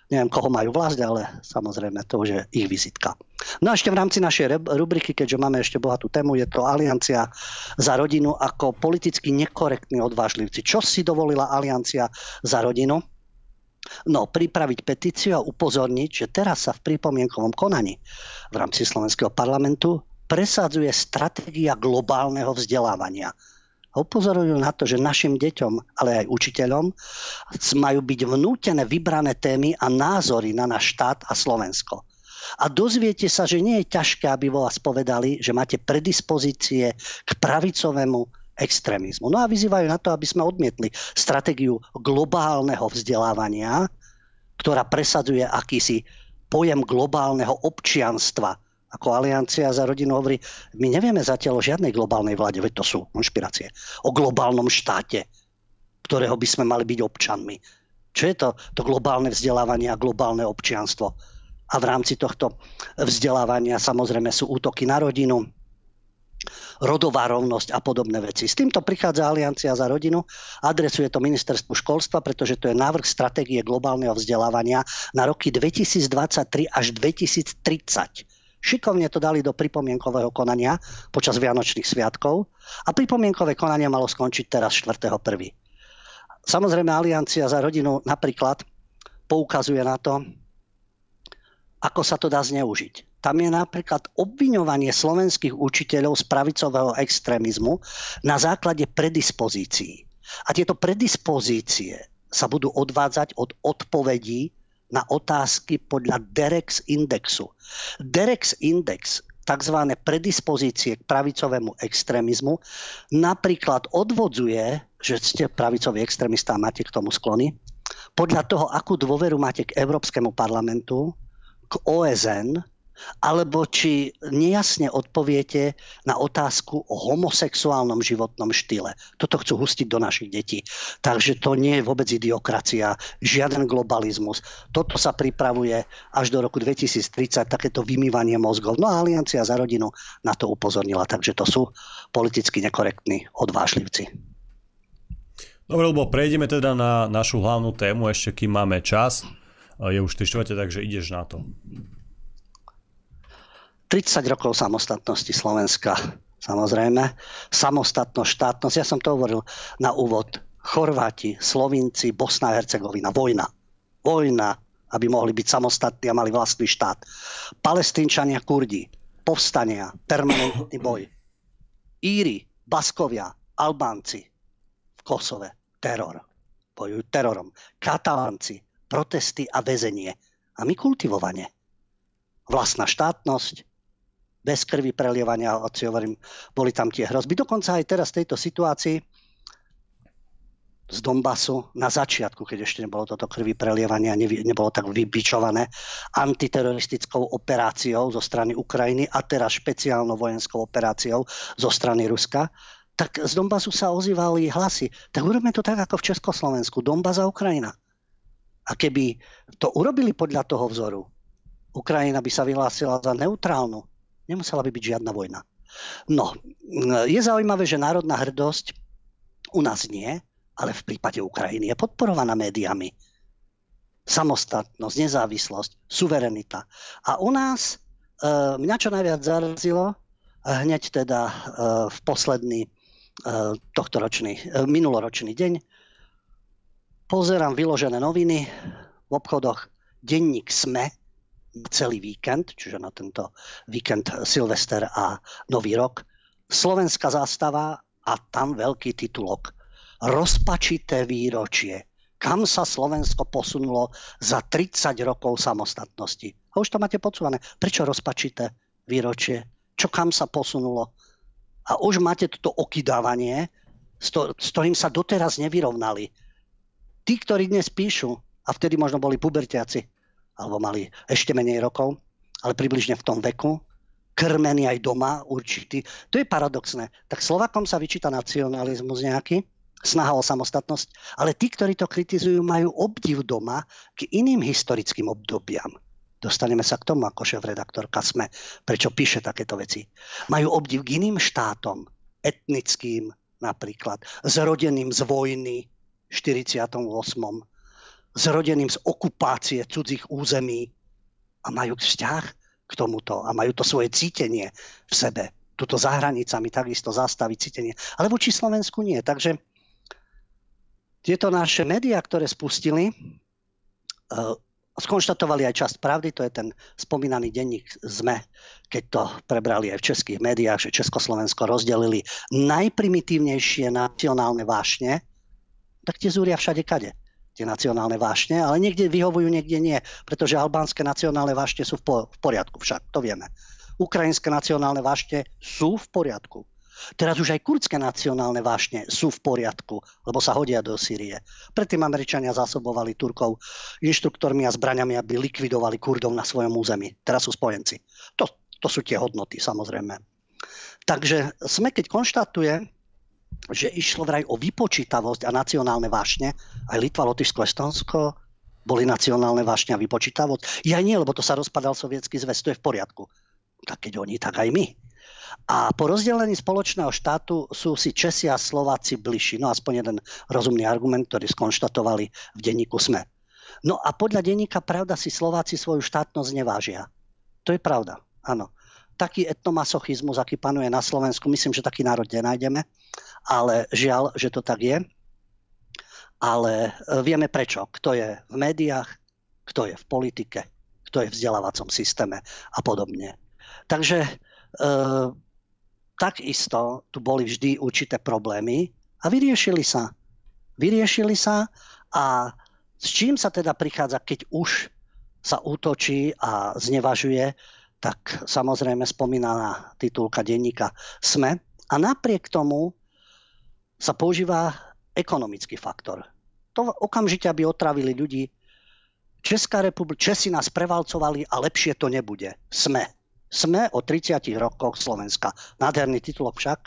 neviem, koho majú vlast, ale samozrejme to už je ich vizitka. No a ešte v rámci našej rubriky, keďže máme ešte bohatú tému, je to Aliancia za rodinu ako politicky nekorektní odvážlivci. Čo si dovolila Aliancia za rodinu? No, pripraviť petíciu a upozorniť, že teraz sa v pripomienkovom konaní v rámci Slovenského parlamentu presadzuje stratégia globálneho vzdelávania – upozorujú na to, že našim deťom, ale aj učiteľom majú byť vnútené vybrané témy a názory na náš štát a Slovensko. A dozviete sa, že nie je ťažké, aby vo vás povedali, že máte predispozície k pravicovému extrémizmu. No a vyzývajú na to, aby sme odmietli stratégiu globálneho vzdelávania, ktorá presadzuje akýsi pojem globálneho občianstva, ako Aliancia za rodinu hovorí, my nevieme zatiaľ o žiadnej globálnej vláde, veď to sú konšpirácie, o globálnom štáte, ktorého by sme mali byť občanmi. Čo je to, to globálne vzdelávanie a globálne občianstvo? A v rámci tohto vzdelávania samozrejme sú útoky na rodinu, rodová rovnosť a podobné veci. S týmto prichádza Aliancia za rodinu, adresuje to ministerstvu školstva, pretože to je návrh stratégie globálneho vzdelávania na roky 2023 až 2030 Šikovne to dali do pripomienkového konania počas Vianočných sviatkov a pripomienkové konanie malo skončiť teraz 4.1. Samozrejme Aliancia za rodinu napríklad poukazuje na to, ako sa to dá zneužiť. Tam je napríklad obviňovanie slovenských učiteľov z pravicového extrémizmu na základe predispozícií. A tieto predispozície sa budú odvádzať od odpovedí na otázky podľa Derex indexu. Derex index tzv. predispozície k pravicovému extrémizmu napríklad odvodzuje, že ste pravicový extrémista a máte k tomu sklony, podľa toho, akú dôveru máte k Európskemu parlamentu, k OSN, alebo či nejasne odpoviete na otázku o homosexuálnom životnom štýle. Toto chcú hustiť do našich detí. Takže to nie je vôbec idiokracia, žiaden globalizmus. Toto sa pripravuje až do roku 2030, takéto vymývanie mozgov. No a Aliancia za rodinu na to upozornila, takže to sú politicky nekorektní odvážlivci. Dobre, lebo prejdeme teda na našu hlavnú tému, ešte kým máme čas. Je už 3 takže ideš na to. 30 rokov samostatnosti Slovenska, samozrejme. Samostatnosť, štátnosť, ja som to hovoril na úvod. Chorváti, Slovinci, Bosna a Hercegovina, vojna. Vojna, aby mohli byť samostatní a mali vlastný štát. Palestínčania, Kurdi, povstania, permanentný boj. Íri, Baskovia, Albánci v Kosove, teror. Bojujú terorom. Katalánci, protesty a väzenie. A my kultivovanie. Vlastná štátnosť, bez krvi prelievania, hoci hovorím, boli tam tie hrozby. Dokonca aj teraz v tejto situácii z Donbasu na začiatku, keď ešte nebolo toto krvi prelievania, nebolo tak vybičované antiteroristickou operáciou zo strany Ukrajiny a teraz špeciálnou vojenskou operáciou zo strany Ruska, tak z Donbasu sa ozývali hlasy. Tak urobme to tak ako v Československu. Donbas a Ukrajina. A keby to urobili podľa toho vzoru, Ukrajina by sa vyhlásila za neutrálnu nemusela by byť žiadna vojna. No, je zaujímavé, že národná hrdosť u nás nie, ale v prípade Ukrajiny je podporovaná médiami. Samostatnosť, nezávislosť, suverenita. A u nás, e, mňa čo najviac zarazilo, hneď teda e, v posledný e, tohtoročný, minuloročný deň, pozerám vyložené noviny v obchodoch, denník SME, celý víkend, čiže na tento víkend Silvester a Nový rok. Slovenská zástava a tam veľký titulok. Rozpačité výročie. Kam sa Slovensko posunulo za 30 rokov samostatnosti? A už to máte podsúvané. Prečo rozpačité výročie? Čo kam sa posunulo? A už máte toto okydávanie, s, to, s ktorým sa doteraz nevyrovnali. Tí, ktorí dnes píšu, a vtedy možno boli pubertiaci, alebo mali ešte menej rokov, ale približne v tom veku, krmení aj doma určitý. To je paradoxné. Tak Slovakom sa vyčíta nacionalizmus nejaký, snaha o samostatnosť, ale tí, ktorí to kritizujú, majú obdiv doma k iným historickým obdobiam. Dostaneme sa k tomu ako šéf-redaktorka SME, prečo píše takéto veci. Majú obdiv k iným štátom, etnickým napríklad, zrodeným z vojny v 48 zrodeným z okupácie cudzích území a majú vzťah k tomuto a majú to svoje cítenie v sebe. Tuto za hranicami takisto zastaviť cítenie. Ale voči Slovensku nie. Takže tieto naše médiá, ktoré spustili, uh, skonštatovali aj časť pravdy, to je ten spomínaný denník ZME, keď to prebrali aj v českých médiách, že Československo rozdelili najprimitívnejšie nacionálne vášne, tak tie zúria všade kade tie nacionálne vášne, ale niekde vyhovujú, niekde nie, pretože albánske nacionálne vášne sú v, po, v poriadku, však to vieme. Ukrajinské nacionálne vášne sú v poriadku. Teraz už aj kurdské nacionálne vášne sú v poriadku, lebo sa hodia do Sýrie. Predtým Američania zásobovali Turkov inštruktormi a zbraňami, aby likvidovali Kurdov na svojom území. Teraz sú spojenci. To, to sú tie hodnoty, samozrejme. Takže sme, keď konštatuje, že išlo vraj o vypočítavosť a nacionálne vášne. Aj Litva, Lotyšsko, Estonsko boli nacionálne vášne a vypočítavosť. Ja nie, lebo to sa rozpadal sovietský zväz, to je v poriadku. Tak keď oni, tak aj my. A po rozdelení spoločného štátu sú si Česi a Slováci bližší. No aspoň jeden rozumný argument, ktorý skonštatovali v denníku SME. No a podľa denníka Pravda si Slováci svoju štátnosť nevážia. To je pravda, áno taký etnomasochizmus, aký panuje na Slovensku, myslím, že taký národ nenájdeme, ale žiaľ, že to tak je. Ale e, vieme prečo. Kto je v médiách, kto je v politike, kto je v vzdelávacom systéme a podobne. Takže e, takisto tu boli vždy určité problémy a vyriešili sa. Vyriešili sa a s čím sa teda prichádza, keď už sa útočí a znevažuje tak samozrejme spomínaná titulka denníka SME. A napriek tomu sa používa ekonomický faktor. To okamžite, aby otravili ľudí. Česká republika, Česi nás prevalcovali a lepšie to nebude. Sme. Sme o 30 rokoch Slovenska. Nádherný titulok však.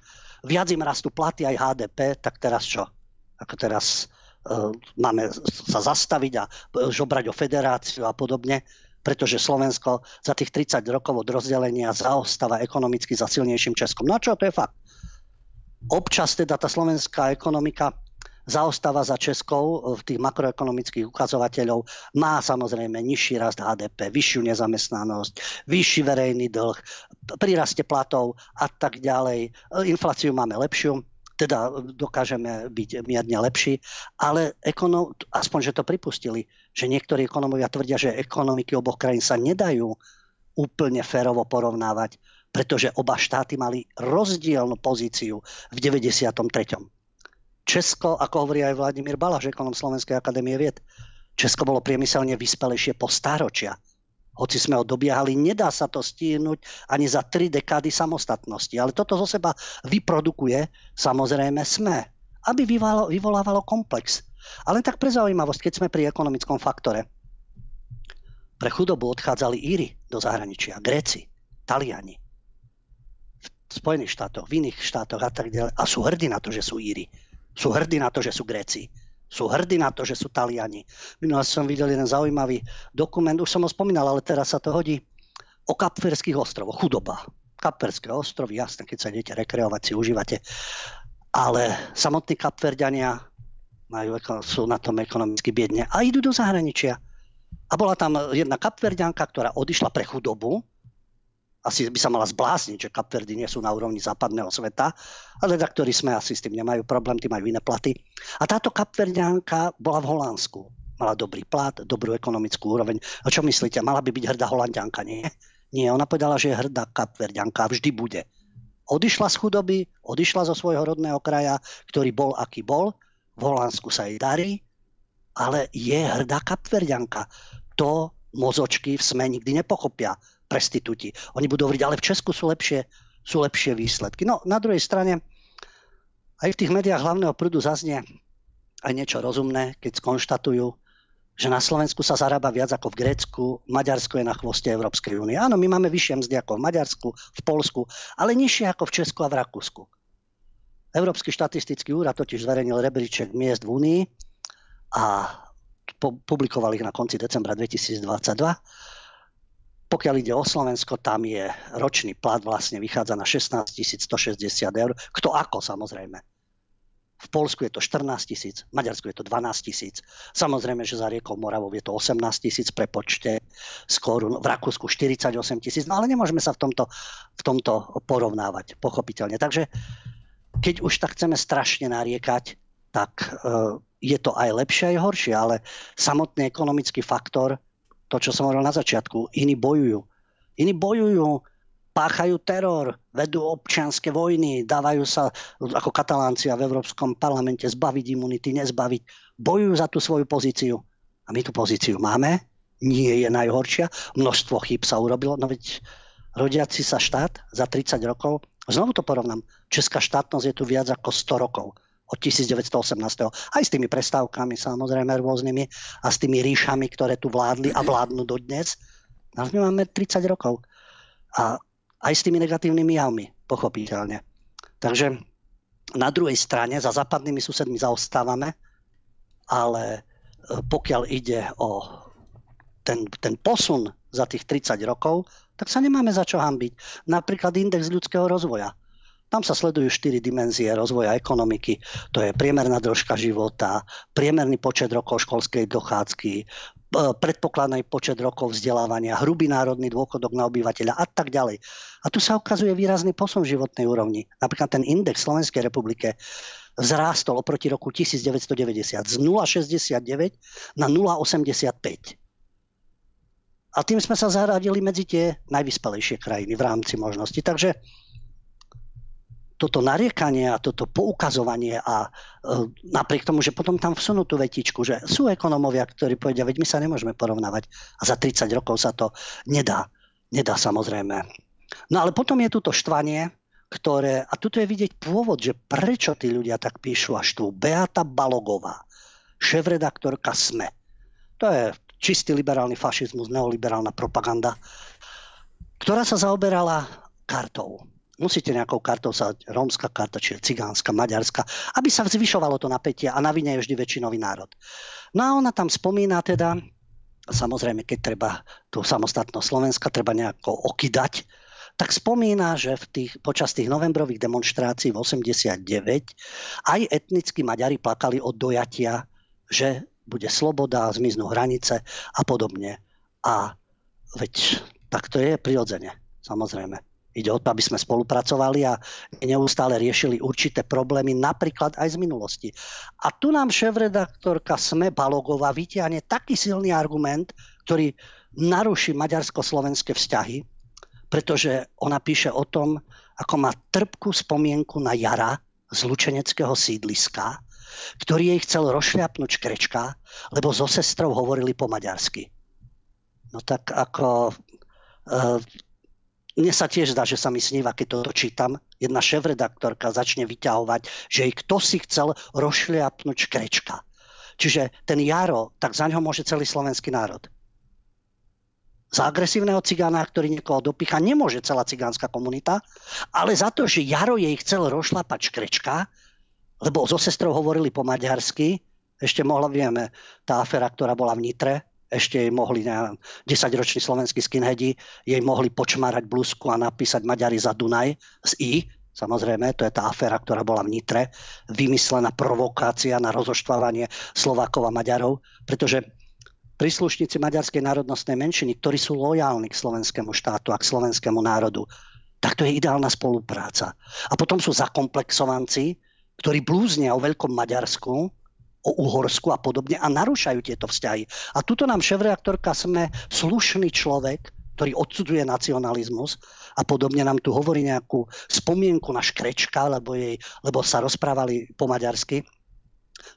Viac im rastú platy aj HDP, tak teraz čo? Ako teraz uh, máme sa zastaviť a žobrať o federáciu a podobne pretože Slovensko za tých 30 rokov od rozdelenia zaostáva ekonomicky za silnejším Českom. No a čo, to je fakt. Občas teda tá slovenská ekonomika zaostáva za Českou v tých makroekonomických ukazovateľov, má samozrejme nižší rast HDP, vyššiu nezamestnanosť, vyšší verejný dlh, priraste platov a tak ďalej. Infláciu máme lepšiu, teda dokážeme byť mierne lepší, ale ekonom, aspoň, že to pripustili, že niektorí ekonomovia tvrdia, že ekonomiky oboch krajín sa nedajú úplne férovo porovnávať, pretože oba štáty mali rozdielnu pozíciu v 93. Česko, ako hovorí aj Vladimír Balaš, ekonom Slovenskej akadémie vied, Česko bolo priemyselne vyspelejšie po stáročia hoci sme ho dobiehali, nedá sa to stihnúť ani za tri dekády samostatnosti. Ale toto zo seba vyprodukuje samozrejme sme, aby vyvolávalo, vyvolávalo komplex. Ale tak pre zaujímavosť, keď sme pri ekonomickom faktore. Pre chudobu odchádzali Íry do zahraničia, Gréci, Taliani, Spojených štátoch, v iných štátoch a tak ďalej. A sú hrdí na to, že sú Íry. Sú hrdí na to, že sú Gréci sú hrdí na to, že sú Taliani. Minulé som videl jeden zaujímavý dokument, už som ho spomínal, ale teraz sa to hodí, o Kapverských ostrovoch. Chudoba. Kapverské ostrovy, jasne, keď sa idete rekreovať, si užívate. Ale samotní Kapverďania majú, sú na tom ekonomicky biedne a idú do zahraničia. A bola tam jedna kapverďanka, ktorá odišla pre chudobu, asi by sa mala zblázniť, že Kapverdy nie sú na úrovni západného sveta, ale redaktori sme asi s tým nemajú problém, tí majú iné platy. A táto Kapverdianka bola v Holandsku. Mala dobrý plat, dobrú ekonomickú úroveň. A čo myslíte, mala by byť hrdá Holandianka, nie? Nie, ona povedala, že je hrdá Kapverdianka a vždy bude. Odišla z chudoby, odišla zo svojho rodného kraja, ktorý bol, aký bol. V Holandsku sa jej darí, ale je hrdá Kapverdianka. To mozočky v SME nikdy nepochopia prestitúti. Oni budú hovoriť, ale v Česku sú lepšie, sú lepšie výsledky. No na druhej strane, aj v tých médiách hlavného prúdu zaznie aj niečo rozumné, keď skonštatujú, že na Slovensku sa zarába viac ako v Grécku, Maďarsko je na chvoste Európskej únie. Áno, my máme vyššie mzdy ako v Maďarsku, v Polsku, ale nižšie ako v Česku a v Rakúsku. Európsky štatistický úrad totiž zverejnil rebríček miest v Únii a publikoval ich na konci decembra 2022 pokiaľ ide o Slovensko, tam je ročný plat vlastne vychádza na 16 160 eur. Kto ako samozrejme. V Polsku je to 14 tisíc, v Maďarsku je to 12 tisíc. Samozrejme, že za riekou Moravou je to 18 tisíc pre počte z korun, v Rakúsku 48 tisíc, no ale nemôžeme sa v tomto, v tomto porovnávať, pochopiteľne. Takže keď už tak chceme strašne nariekať, tak uh, je to aj lepšie, aj horšie, ale samotný ekonomický faktor to, čo som hovoril na začiatku. Iní bojujú. Iní bojujú, páchajú teror, vedú občianske vojny, dávajú sa ako kataláncia v Európskom parlamente zbaviť imunity, nezbaviť. Bojujú za tú svoju pozíciu. A my tú pozíciu máme. Nie je najhoršia. Množstvo chyb sa urobilo. No veď rodiaci sa štát za 30 rokov, znovu to porovnám, česká štátnosť je tu viac ako 100 rokov od 1918. Aj s tými prestávkami samozrejme rôznymi a s tými ríšami, ktoré tu vládli a vládnu dodnes. Ale my máme 30 rokov. A aj s tými negatívnymi javmi, pochopiteľne. Takže na druhej strane za západnými susedmi zaostávame, ale e, pokiaľ ide o ten, ten posun za tých 30 rokov, tak sa nemáme za čo hambiť. Napríklad index ľudského rozvoja. Tam sa sledujú štyri dimenzie rozvoja ekonomiky. To je priemerná dĺžka života, priemerný počet rokov školskej dochádzky, e, predpokladný počet rokov vzdelávania, hrubý národný dôchodok na obyvateľa a tak ďalej. A tu sa ukazuje výrazný posun životnej úrovni. Napríklad ten index Slovenskej republike vzrástol oproti roku 1990 z 0,69 na 0,85. A tým sme sa zaradili medzi tie najvyspelejšie krajiny v rámci možnosti. Takže toto nariekanie a toto poukazovanie a e, napriek tomu, že potom tam vsunú tú vetičku, že sú ekonomovia, ktorí povedia, veď my sa nemôžeme porovnávať a za 30 rokov sa to nedá. Nedá samozrejme. No ale potom je tu štvanie, ktoré, a tuto je vidieť pôvod, že prečo tí ľudia tak píšu až tu. Beata Balogová, šéf-redaktorka SME. To je čistý liberálny fašizmus, neoliberálna propaganda, ktorá sa zaoberala kartou musíte nejakou kartou sa, rómska karta, čiže cigánska, maďarská, aby sa zvyšovalo to napätie a na vine je vždy väčšinový národ. No a ona tam spomína teda, samozrejme, keď treba tú samostatnosť Slovenska, treba nejako okydať, tak spomína, že v tých, počas tých novembrových demonstrácií v 89 aj etnickí Maďari plakali od dojatia, že bude sloboda, zmiznú hranice a podobne. A veď tak to je prirodzene, samozrejme. Ide o to, aby sme spolupracovali a neustále riešili určité problémy, napríklad aj z minulosti. A tu nám šéf-redaktorka Sme Balogová vytiahne taký silný argument, ktorý naruší maďarsko-slovenské vzťahy, pretože ona píše o tom, ako má trpkú spomienku na Jara z lučeneckého sídliska, ktorý jej chcel rozšľapnúť škrečka, lebo so sestrou hovorili po maďarsky. No tak ako e, mne sa tiež zdá, že sa mi sníva, keď toto čítam. Jedna šéf-redaktorka začne vyťahovať, že jej kto si chcel rozšliapnúť škrečka. Čiže ten Jaro, tak za ňo môže celý slovenský národ. Za agresívneho cigána, ktorý niekoho dopícha, nemôže celá cigánska komunita, ale za to, že Jaro jej chcel rozšlapať škrečka, lebo so sestrou hovorili po maďarsky, ešte mohla, vieme, tá afera, ktorá bola v Nitre, ešte jej mohli, neviem, 10-roční slovenskí skinheadi, jej mohli počmárať blúzku a napísať Maďari za Dunaj z I, Samozrejme, to je tá aféra, ktorá bola v Nitre, vymyslená provokácia na rozoštvávanie Slovákov a Maďarov, pretože príslušníci maďarskej národnostnej menšiny, ktorí sú lojálni k slovenskému štátu a k slovenskému národu, tak to je ideálna spolupráca. A potom sú zakomplexovanci, ktorí blúznia o veľkom Maďarsku, o Uhorsku a podobne a narúšajú tieto vzťahy. A tuto nám šéf-reaktorka sme slušný človek, ktorý odsudzuje nacionalizmus a podobne nám tu hovorí nejakú spomienku na Škrečka, lebo, jej, lebo sa rozprávali po maďarsky,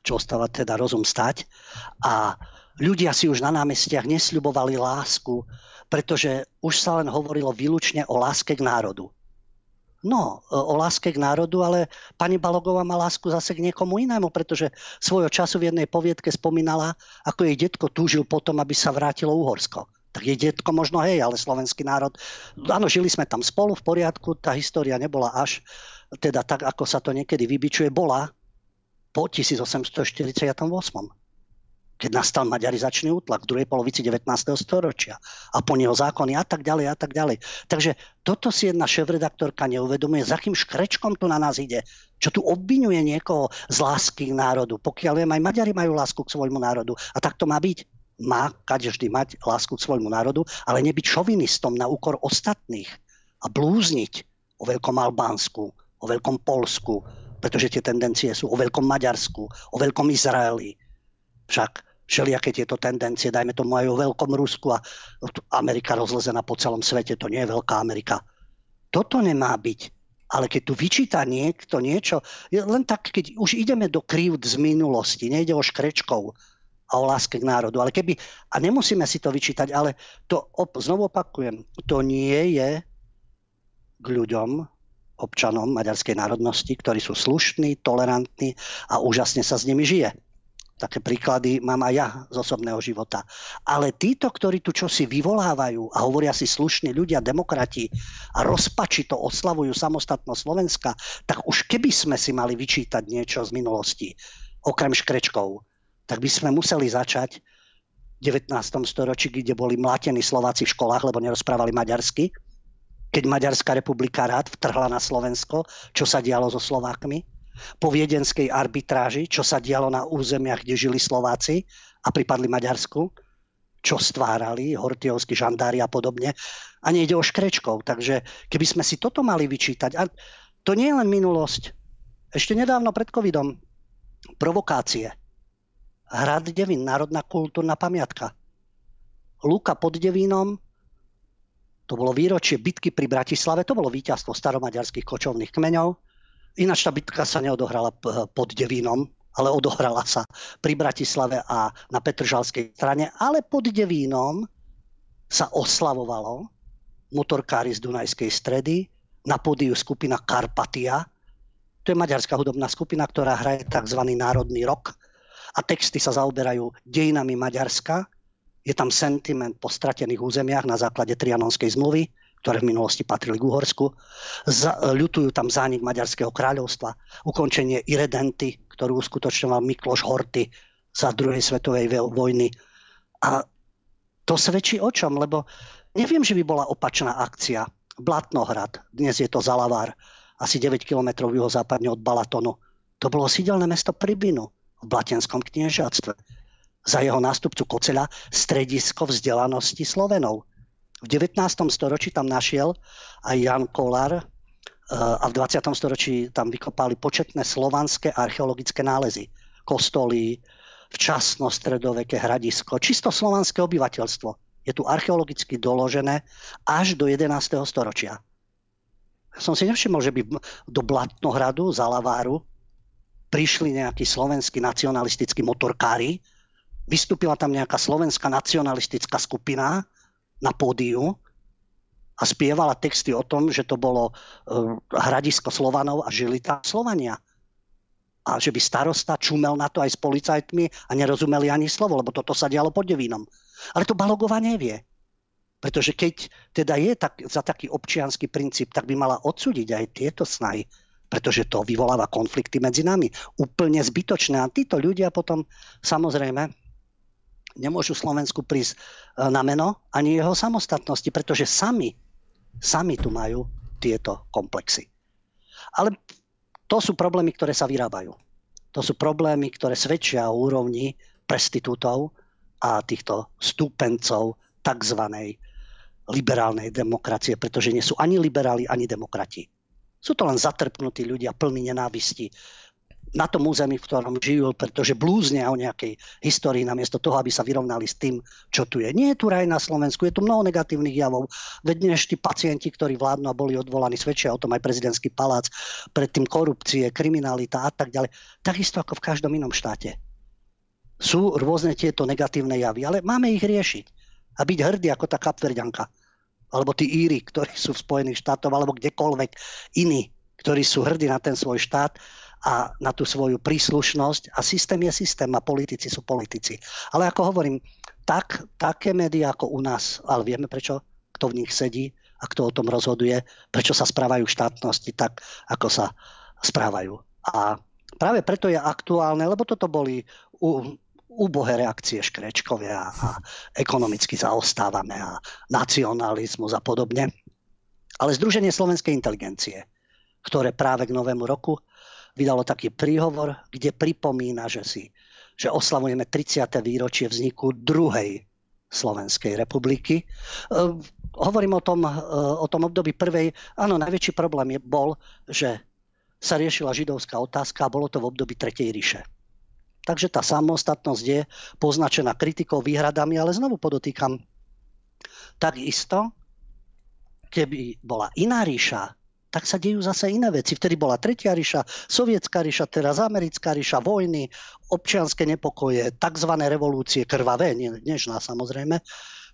čo ostáva teda rozum stať. A ľudia si už na námestiach nesľubovali lásku, pretože už sa len hovorilo výlučne o láske k národu. No, o láske k národu, ale pani Balogová má lásku zase k niekomu inému, pretože svojho času v jednej poviedke spomínala, ako jej detko túžil potom, aby sa vrátilo Uhorsko. Tak jej detko možno hej, ale slovenský národ, áno, žili sme tam spolu v poriadku, tá história nebola až, teda tak, ako sa to niekedy vybičuje, bola po 1848 keď nastal maďarizačný útlak v druhej polovici 19. storočia a po neho zákony a tak ďalej a tak ďalej. Takže toto si jedna šéf-redaktorka neuvedomuje, za akým škrečkom tu na nás ide, čo tu obvinuje niekoho z lásky k národu. Pokiaľ viem, aj Maďari majú lásku k svojmu národu a tak to má byť. Má každý mať lásku k svojmu národu, ale nebyť šovinistom na úkor ostatných a blúzniť o veľkom Albánsku, o veľkom Polsku, pretože tie tendencie sú o veľkom Maďarsku, o veľkom Izraeli, však všelijaké tieto tendencie, dajme tomu aj o veľkom Rusku a Amerika rozlezená po celom svete, to nie je veľká Amerika. Toto nemá byť. Ale keď tu vyčíta niekto niečo, len tak, keď už ideme do krívd z minulosti, nejde o škrečkov a o láske k národu, ale keby, a nemusíme si to vyčítať, ale to, op, znovu opakujem, to nie je k ľuďom, občanom maďarskej národnosti, ktorí sú slušní, tolerantní a úžasne sa s nimi žije. Také príklady mám aj ja z osobného života. Ale títo, ktorí tu čosi vyvolávajú a hovoria si slušní ľudia, demokrati a rozpačito oslavujú samostatnosť Slovenska, tak už keby sme si mali vyčítať niečo z minulosti, okrem škrečkov, tak by sme museli začať v 19. storočí, kde boli mlatení Slováci v školách, lebo nerozprávali maďarsky, keď Maďarská republika rád vtrhla na Slovensko, čo sa dialo so Slovákmi po viedenskej arbitráži, čo sa dialo na územiach, kde žili Slováci a pripadli Maďarsku, čo stvárali, hortiovskí žandári a podobne. A nejde o škrečkov. Takže keby sme si toto mali vyčítať, a to nie je len minulosť. Ešte nedávno pred covidom provokácie. Hrad Devin, národná kultúrna pamiatka. Luka pod Devínom, to bolo výročie bitky pri Bratislave, to bolo víťazstvo staromaďarských kočovných kmeňov. Ináč tá bitka sa neodohrala pod Devínom, ale odohrala sa pri Bratislave a na Petržalskej strane, ale pod Devínom sa oslavovalo motorkári z Dunajskej stredy, na pódiu skupina Karpatia, to je maďarská hudobná skupina, ktorá hraje tzv. národný rok a texty sa zaoberajú dejinami Maďarska. Je tam sentiment po stratených územiach na základe Trianonskej zmluvy ktoré v minulosti patrili k Uhorsku. Z, ľutujú tam zánik Maďarského kráľovstva, ukončenie Iredenty, ktorú uskutočňoval Mikloš Horty za druhej svetovej vojny. A to svedčí o čom? Lebo neviem, že by bola opačná akcia. Blatnohrad, dnes je to Zalavár, asi 9 km juhozápadne od Balatonu. To bolo sídelné mesto Pribinu v Blatenskom kniežatstve. Za jeho nástupcu Koceľa stredisko vzdelanosti Slovenov v 19. storočí tam našiel aj Jan Kolár eh, a v 20. storočí tam vykopali početné slovanské archeologické nálezy. Kostoly, včasno stredoveké hradisko, čisto slovanské obyvateľstvo. Je tu archeologicky doložené až do 11. storočia. Som si nevšimol, že by do Blatnohradu, Zalaváru, prišli nejakí slovenskí nacionalistickí motorkári, vystúpila tam nejaká slovenská nacionalistická skupina na pódiu a spievala texty o tom, že to bolo uh, hradisko Slovanov a žili tam Slovania. A že by starosta čumel na to aj s policajtmi a nerozumeli ani slovo, lebo toto sa dialo pod Devínom. Ale to Balogová nevie. Pretože keď teda je tak, za taký občianský princíp, tak by mala odsúdiť aj tieto snahy pretože to vyvoláva konflikty medzi nami. Úplne zbytočné. A títo ľudia potom samozrejme nemôžu Slovensku prísť e, na meno ani jeho samostatnosti, pretože sami, sami tu majú tieto komplexy. Ale to sú problémy, ktoré sa vyrábajú. To sú problémy, ktoré svedčia o úrovni prestitútov a týchto stúpencov tzv. liberálnej demokracie, pretože nie sú ani liberáli, ani demokrati. Sú to len zatrpnutí ľudia plní nenávisti, na tom území, v ktorom žijú, pretože blúznia o nejakej histórii namiesto toho, aby sa vyrovnali s tým, čo tu je. Nie je tu raj na Slovensku, je tu mnoho negatívnych javov. Veď dnes tí pacienti, ktorí vládnu a boli odvolaní, svedčia o tom aj prezidentský palác, predtým korupcie, kriminalita a tak ďalej. Takisto ako v každom inom štáte. Sú rôzne tieto negatívne javy, ale máme ich riešiť a byť hrdí ako tá kapverďanka. Alebo tí Íry, ktorí sú v Spojených štátoch, alebo kdekoľvek iní, ktorí sú hrdí na ten svoj štát a na tú svoju príslušnosť. A systém je systém a politici sú politici. Ale ako hovorím, tak, také médiá ako u nás, ale vieme prečo, kto v nich sedí a kto o tom rozhoduje, prečo sa správajú štátnosti tak, ako sa správajú. A práve preto je aktuálne, lebo toto boli u, úbohé reakcie škrečkovia a ekonomicky zaostávame a nacionalizmus a podobne. Ale Združenie slovenskej inteligencie, ktoré práve k novému roku vydalo taký príhovor, kde pripomína, že si že oslavujeme 30. výročie vzniku druhej Slovenskej republiky. E, hovorím o tom, e, o tom období prvej. Áno, najväčší problém je, bol, že sa riešila židovská otázka a bolo to v období Tretej ríše. Takže tá samostatnosť je poznačená kritikou, výhradami, ale znovu podotýkam, takisto, keby bola iná ríša, tak sa dejú zase iné veci. Vtedy bola Tretia ríša, Sovietská ríša, teraz Americká ríša, vojny, občianské nepokoje, tzv. revolúcie, krvavé, nežná samozrejme.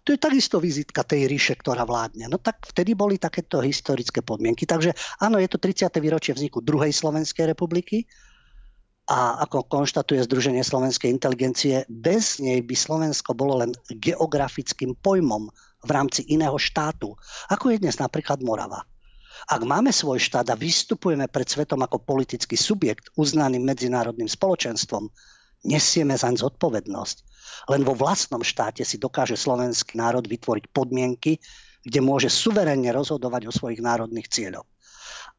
To je takisto vizitka tej ríše, ktorá vládne. No tak vtedy boli takéto historické podmienky. Takže áno, je to 30. výročie vzniku druhej Slovenskej republiky a ako konštatuje Združenie slovenskej inteligencie, bez nej by Slovensko bolo len geografickým pojmom v rámci iného štátu, ako je dnes napríklad Morava. Ak máme svoj štát a vystupujeme pred svetom ako politický subjekt uznaným medzinárodným spoločenstvom, nesieme zaň zodpovednosť. Len vo vlastnom štáte si dokáže slovenský národ vytvoriť podmienky, kde môže suverénne rozhodovať o svojich národných cieľoch.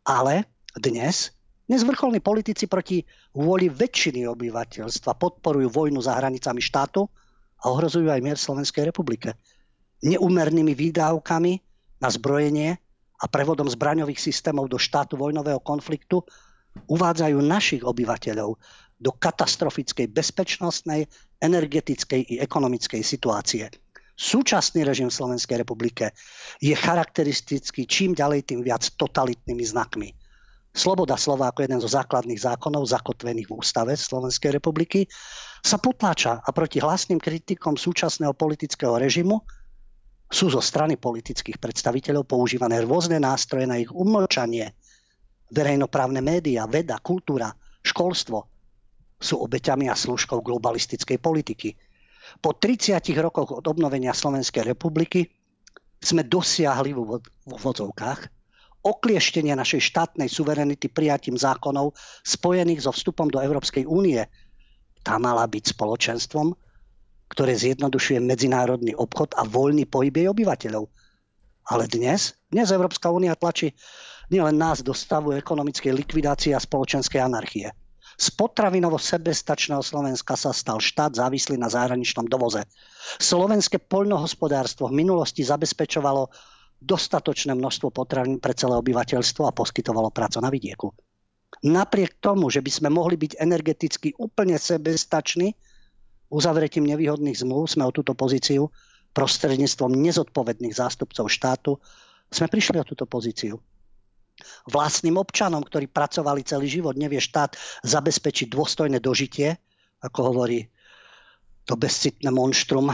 Ale dnes, dnes vrcholní politici proti vôli väčšiny obyvateľstva podporujú vojnu za hranicami štátu a ohrozujú aj mier Slovenskej republike. Neumernými výdavkami na zbrojenie a prevodom zbraňových systémov do štátu vojnového konfliktu uvádzajú našich obyvateľov do katastrofickej bezpečnostnej, energetickej i ekonomickej situácie. Súčasný režim v Slovenskej republike je charakteristický čím ďalej tým viac totalitnými znakmi. Sloboda slova ako jeden zo základných zákonov zakotvených v ústave Slovenskej republiky sa potláča a proti hlasným kritikom súčasného politického režimu sú zo strany politických predstaviteľov používané rôzne nástroje na ich umlčanie. Verejnoprávne médiá, veda, kultúra, školstvo sú obeťami a služkou globalistickej politiky. Po 30 rokoch od obnovenia Slovenskej republiky sme dosiahli v úvodzovkách oklieštenie našej štátnej suverenity prijatím zákonov spojených so vstupom do Európskej únie. Tá mala byť spoločenstvom, ktoré zjednodušuje medzinárodný obchod a voľný pohyb jej obyvateľov. Ale dnes, dnes Európska únia tlačí nielen nás do stavu ekonomickej likvidácie a spoločenskej anarchie. Z potravinovo sebestačného Slovenska sa stal štát závislý na zahraničnom dovoze. Slovenské poľnohospodárstvo v minulosti zabezpečovalo dostatočné množstvo potravín pre celé obyvateľstvo a poskytovalo prácu na vidieku. Napriek tomu, že by sme mohli byť energeticky úplne sebestační, uzavretím nevýhodných zmluv sme o túto pozíciu prostredníctvom nezodpovedných zástupcov štátu sme prišli o túto pozíciu. Vlastným občanom, ktorí pracovali celý život, nevie štát zabezpečiť dôstojné dožitie, ako hovorí to bezcitné monštrum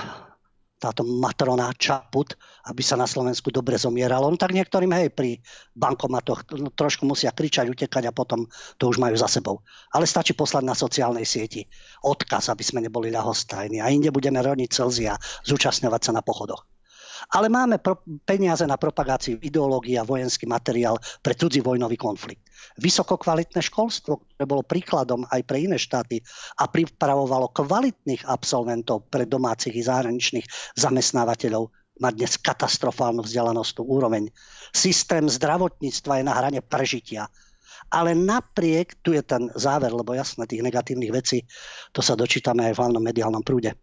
táto matrona Čaput, aby sa na Slovensku dobre zomieralo. No tak niektorým, hej, pri bankomatoch no, trošku musia kričať, utekať a potom to už majú za sebou. Ale stačí poslať na sociálnej sieti odkaz, aby sme neboli ľahostajní. A inde budeme roniť Celzia, zúčastňovať sa na pochodoch. Ale máme pro- peniaze na propagáciu ideológie a vojenský materiál pre cudzí vojnový konflikt. Vysokokvalitné školstvo, ktoré bolo príkladom aj pre iné štáty a pripravovalo kvalitných absolventov pre domácich i zahraničných zamestnávateľov, má dnes katastrofálnu vzdelanostnú úroveň. Systém zdravotníctva je na hrane prežitia. Ale napriek, tu je ten záver, lebo jasné, tých negatívnych vecí, to sa dočítame aj v hlavnom mediálnom prúde.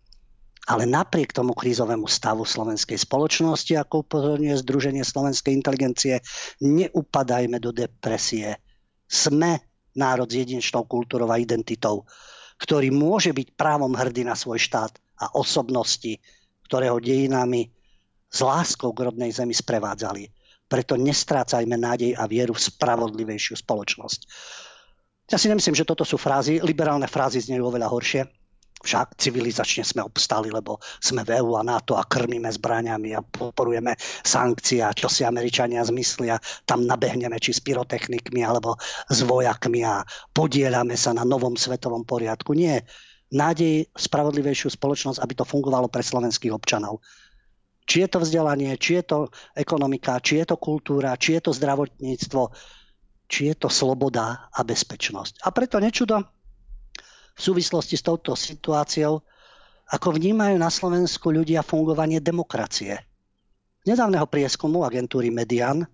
Ale napriek tomu krízovému stavu slovenskej spoločnosti, ako upozorňuje Združenie slovenskej inteligencie, neupadajme do depresie. Sme národ s jedinečnou kultúrou a identitou, ktorý môže byť právom hrdý na svoj štát a osobnosti, ktorého dejinami s láskou k rodnej zemi sprevádzali. Preto nestrácajme nádej a vieru v spravodlivejšiu spoločnosť. Ja si nemyslím, že toto sú frázy. Liberálne frázy znejú oveľa horšie však civilizačne sme obstali, lebo sme v EU a NATO a krmíme zbraniami a podporujeme sankcie a čo si Američania zmyslia, tam nabehneme či s pyrotechnikmi alebo s vojakmi a podielame sa na novom svetovom poriadku. Nie. Nádej spravodlivejšiu spoločnosť, aby to fungovalo pre slovenských občanov. Či je to vzdelanie, či je to ekonomika, či je to kultúra, či je to zdravotníctvo, či je to sloboda a bezpečnosť. A preto nečudo, v súvislosti s touto situáciou, ako vnímajú na Slovensku ľudia fungovanie demokracie. Z nedávneho prieskumu agentúry Median,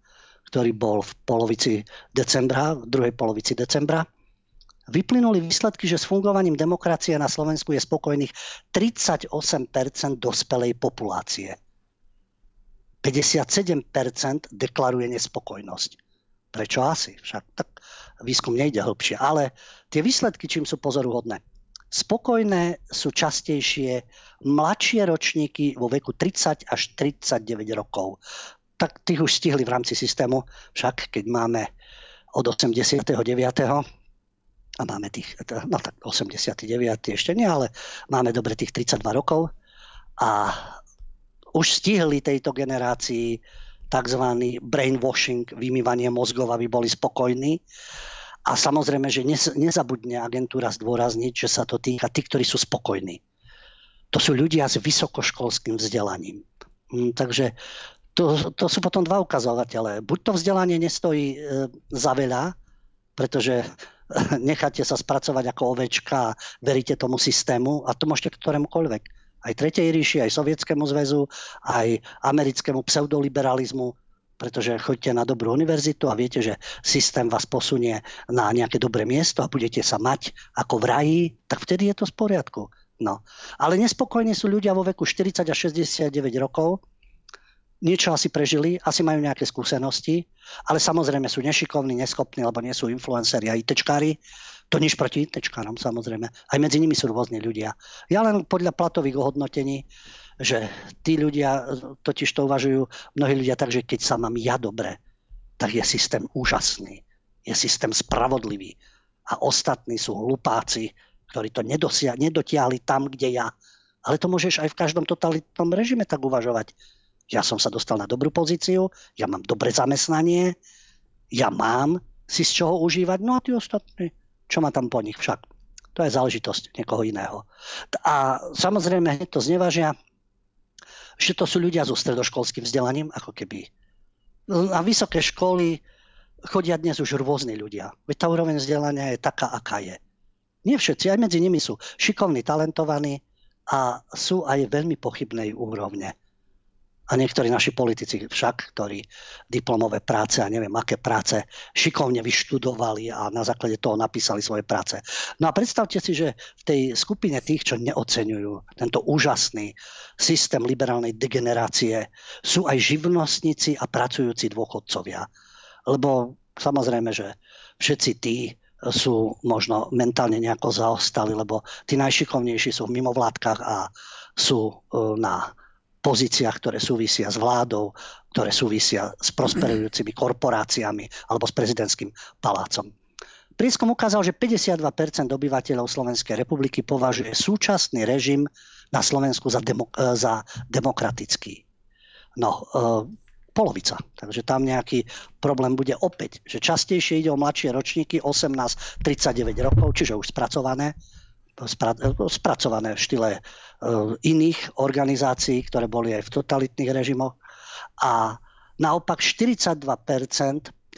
ktorý bol v polovici decembra, v druhej polovici decembra, vyplynuli výsledky, že s fungovaním demokracie na Slovensku je spokojných 38% dospelej populácie. 57% deklaruje nespokojnosť. Prečo asi? Však tak výskum nejde hĺbšie. Ale tie výsledky, čím sú pozoruhodné. Spokojné sú častejšie mladšie ročníky vo veku 30 až 39 rokov. Tak tých už stihli v rámci systému, však keď máme od 89. a máme tých, no tak 89. ešte nie, ale máme dobre tých 32 rokov a už stihli tejto generácii tzv. brainwashing, vymývanie mozgov, aby boli spokojní. A samozrejme, že nezabudne agentúra zdôrazniť, že sa to týka tých, ktorí sú spokojní. To sú ľudia s vysokoškolským vzdelaním. Hm, takže to, to sú potom dva ukazovatele. Buď to vzdelanie nestojí e, za veľa, pretože necháte sa spracovať ako ovečka a veríte tomu systému a to môžete ktorémukoľvek. Aj Tretej ríši, aj Sovietskému zväzu, aj americkému pseudoliberalizmu, pretože chodíte na dobrú univerzitu a viete, že systém vás posunie na nejaké dobré miesto a budete sa mať ako v raji, tak vtedy je to v poriadku. No. Ale nespokojní sú ľudia vo veku 40 až 69 rokov, niečo asi prežili, asi majú nejaké skúsenosti, ale samozrejme sú nešikovní, neschopní, lebo nie sú influenceri a ITčkári. To nič proti ITčkárom, samozrejme. Aj medzi nimi sú rôzni ľudia. Ja len podľa platových ohodnotení že tí ľudia totiž to uvažujú, mnohí ľudia tak, že keď sa mám ja dobre, tak je systém úžasný, je systém spravodlivý a ostatní sú hlupáci, ktorí to nedosia, nedotiahli tam, kde ja. Ale to môžeš aj v každom totalitnom režime tak uvažovať. Ja som sa dostal na dobrú pozíciu, ja mám dobré zamestnanie, ja mám si z čoho užívať, no a tí ostatní, čo má tam po nich však. To je záležitosť niekoho iného. A samozrejme, to znevažia že to sú ľudia so stredoškolským vzdelaním, ako keby. Na vysoké školy chodia dnes už rôzni ľudia. Veď tá úroveň vzdelania je taká, aká je. Nie všetci, aj medzi nimi sú šikovní, talentovaní a sú aj veľmi pochybnej úrovne a niektorí naši politici však, ktorí diplomové práce a neviem aké práce šikovne vyštudovali a na základe toho napísali svoje práce. No a predstavte si, že v tej skupine tých, čo neocenujú tento úžasný systém liberálnej degenerácie, sú aj živnostníci a pracujúci dôchodcovia. Lebo samozrejme, že všetci tí sú možno mentálne nejako zaostali, lebo tí najšikovnejší sú v mimovládkach a sú e, na pozíciách, ktoré súvisia s vládou, ktoré súvisia s prosperujúcimi korporáciami alebo s prezidentským palácom. Prieskum ukázal, že 52% obyvateľov Slovenskej republiky považuje súčasný režim na Slovensku za, demo, e, za demokratický. No, e, polovica. Takže tam nejaký problém bude opäť, že častejšie ide o mladšie ročníky 18-39 rokov, čiže už spracované, spra, spracované v štýle e, iných organizácií, ktoré boli aj v totalitných režimoch. A naopak 42%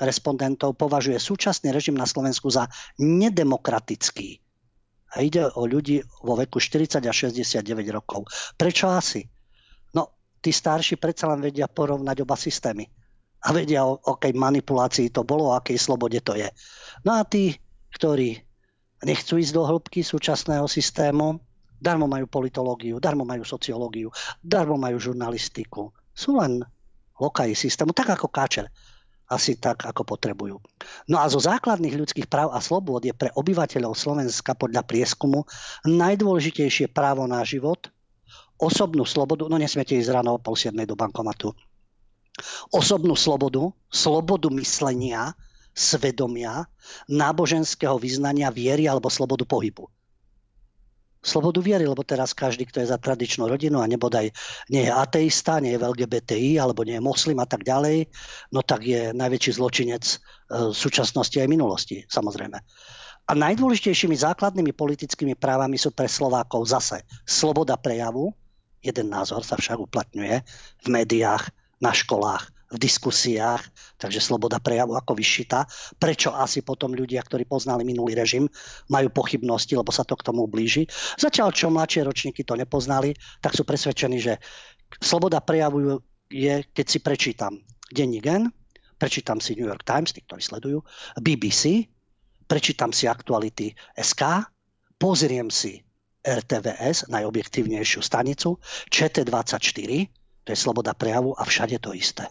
respondentov považuje súčasný režim na Slovensku za nedemokratický. A ide o ľudí vo veku 40 a 69 rokov. Prečo asi? No, tí starší predsa len vedia porovnať oba systémy. A vedia, o akej manipulácii to bolo, o akej slobode to je. No a tí, ktorí nechcú ísť do hĺbky súčasného systému, darmo majú politológiu, darmo majú sociológiu, darmo majú žurnalistiku. Sú len lokaji systému, tak ako káčer asi tak, ako potrebujú. No a zo základných ľudských práv a slobôd je pre obyvateľov Slovenska podľa prieskumu najdôležitejšie právo na život, osobnú slobodu, no nesmiete ísť ráno o pol do bankomatu, osobnú slobodu, slobodu myslenia, svedomia, náboženského vyznania, viery alebo slobodu pohybu slobodu viery, lebo teraz každý, kto je za tradičnú rodinu a nebodaj nie je ateista, nie je v LGBTI alebo nie je moslim a tak ďalej, no tak je najväčší zločinec v e, súčasnosti aj minulosti, samozrejme. A najdôležitejšími základnými politickými právami sú pre Slovákov zase sloboda prejavu, jeden názor sa však uplatňuje v médiách, na školách, v diskusiách, takže sloboda prejavu ako vyšita. Prečo asi potom ľudia, ktorí poznali minulý režim, majú pochybnosti, lebo sa to k tomu blíži. Zatiaľ, čo mladšie ročníky to nepoznali, tak sú presvedčení, že sloboda prejavu je, keď si prečítam denní gen, prečítam si New York Times, tí, ktorí sledujú, BBC, prečítam si aktuality SK, pozriem si RTVS, najobjektívnejšiu stanicu, ČT24, to je sloboda prejavu a všade to isté.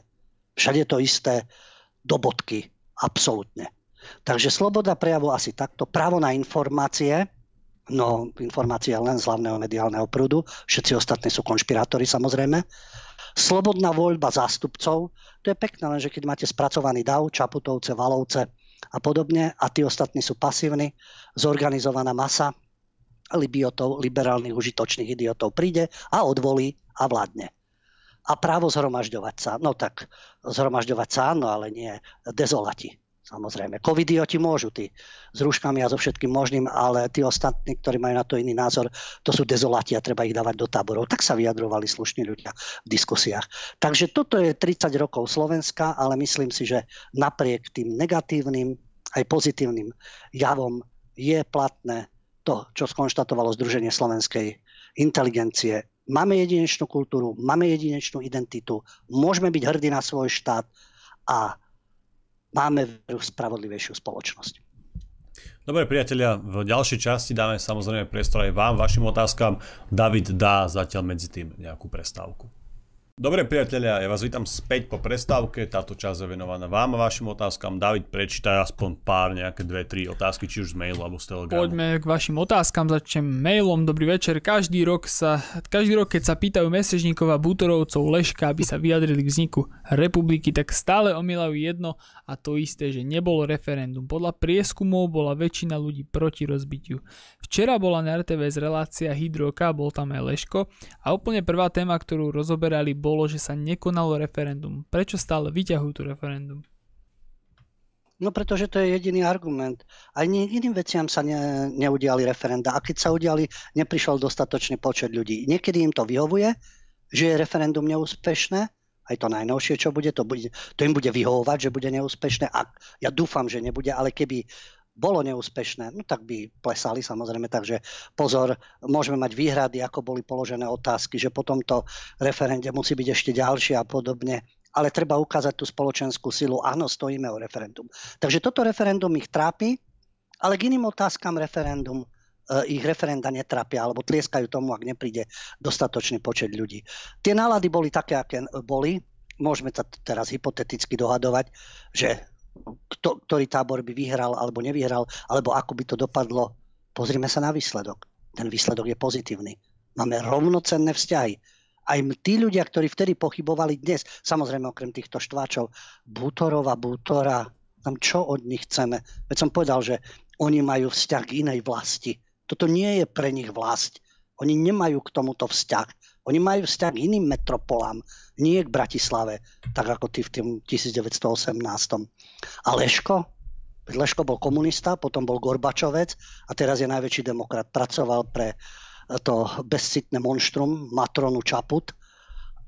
Všade to isté do bodky, absolútne. Takže sloboda prejavu asi takto. Právo na informácie, no informácie len z hlavného mediálneho prúdu, všetci ostatní sú konšpirátori samozrejme. Slobodná voľba zástupcov, to je pekné, lenže keď máte spracovaný DAV, Čaputovce, Valovce a podobne a tí ostatní sú pasívni, zorganizovaná masa libiotov, liberálnych užitočných idiotov príde a odvolí a vládne a právo zhromažďovať sa. No tak zhromažďovať sa áno, ale nie dezolati. Samozrejme. Covidioti môžu, tí s rúškami a so všetkým možným, ale tí ostatní, ktorí majú na to iný názor, to sú dezolati a treba ich dávať do táborov. Tak sa vyjadrovali slušní ľudia v diskusiách. Takže toto je 30 rokov Slovenska, ale myslím si, že napriek tým negatívnym aj pozitívnym javom je platné to, čo skonštatovalo Združenie slovenskej inteligencie máme jedinečnú kultúru, máme jedinečnú identitu, môžeme byť hrdí na svoj štát a máme veru spravodlivejšiu spoločnosť. Dobre priatelia, v ďalšej časti dáme samozrejme priestor aj vám, vašim otázkam. David dá zatiaľ medzi tým nejakú prestávku. Dobre priatelia, ja vás vítam späť po prestávke, táto časť je venovaná vám a vašim otázkam. David, prečítaj aspoň pár, nejaké dve, tri otázky, či už z mailu alebo z telegramu. Poďme k vašim otázkam, začnem mailom. Dobrý večer, každý rok, sa, každý rok keď sa pýtajú mesežníkov a bútorovcov Leška, aby sa vyjadrili k vzniku republiky, tak stále omielajú jedno a to isté, že nebolo referendum. Podľa prieskumov bola väčšina ľudí proti rozbitiu. Včera bola na RTVS relácia Hydroka, bol tam aj Leško a úplne prvá téma, ktorú rozoberali bolo, že sa nekonalo referendum. Prečo stále vyťahujú tu referendum? No pretože to je jediný argument. Aj iným veciam sa ne, neudiali referenda. A keď sa udiali, neprišiel dostatočný počet ľudí. Niekedy im to vyhovuje, že je referendum neúspešné, aj to najnovšie, čo bude, to, bude, to im bude vyhovovať, že bude neúspešné. A ja dúfam, že nebude, ale keby bolo neúspešné, no tak by plesali samozrejme, takže pozor, môžeme mať výhrady, ako boli položené otázky, že po tomto referende musí byť ešte ďalšie a podobne, ale treba ukázať tú spoločenskú silu, áno, stojíme o referendum. Takže toto referendum ich trápi, ale k iným otázkam referendum eh, ich referenda netrápia alebo tlieskajú tomu, ak nepríde dostatočný počet ľudí. Tie nálady boli také, aké boli. Môžeme sa teraz hypoteticky dohadovať, že kto, ktorý tábor by vyhral alebo nevyhral, alebo ako by to dopadlo. Pozrime sa na výsledok. Ten výsledok je pozitívny. Máme rovnocenné vzťahy. Aj tí ľudia, ktorí vtedy pochybovali dnes, samozrejme okrem týchto štváčov, Bútorova, Bútora, tam čo od nich chceme? Veď som povedal, že oni majú vzťah k inej vlasti. Toto nie je pre nich vlast. Oni nemajú k tomuto vzťah. Oni majú vzťah k iným metropolám, nie k Bratislave, tak ako ty v tým 1918. A Leško? Leško bol komunista, potom bol Gorbačovec a teraz je najväčší demokrat. Pracoval pre to bezcitné monštrum Matronu Čaput,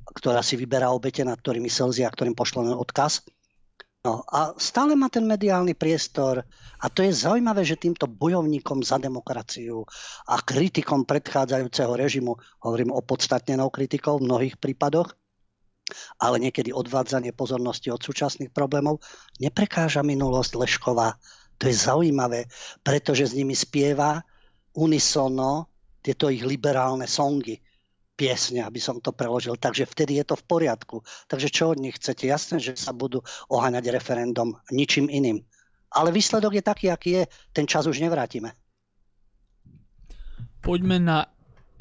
ktorá si vyberá obete, nad ktorými slzia, ktorým pošle odkaz. No a stále má ten mediálny priestor a to je zaujímavé, že týmto bojovníkom za demokraciu a kritikom predchádzajúceho režimu, hovorím o podstatnenou kritikou v mnohých prípadoch, ale niekedy odvádzanie pozornosti od súčasných problémov, neprekáža minulosť Lešková. To je zaujímavé, pretože s nimi spieva unisono tieto ich liberálne songy piesne, aby som to preložil. Takže vtedy je to v poriadku. Takže čo od nich chcete? Jasné, že sa budú oháňať referendum ničím iným. Ale výsledok je taký, aký je. Ten čas už nevrátime. Poďme na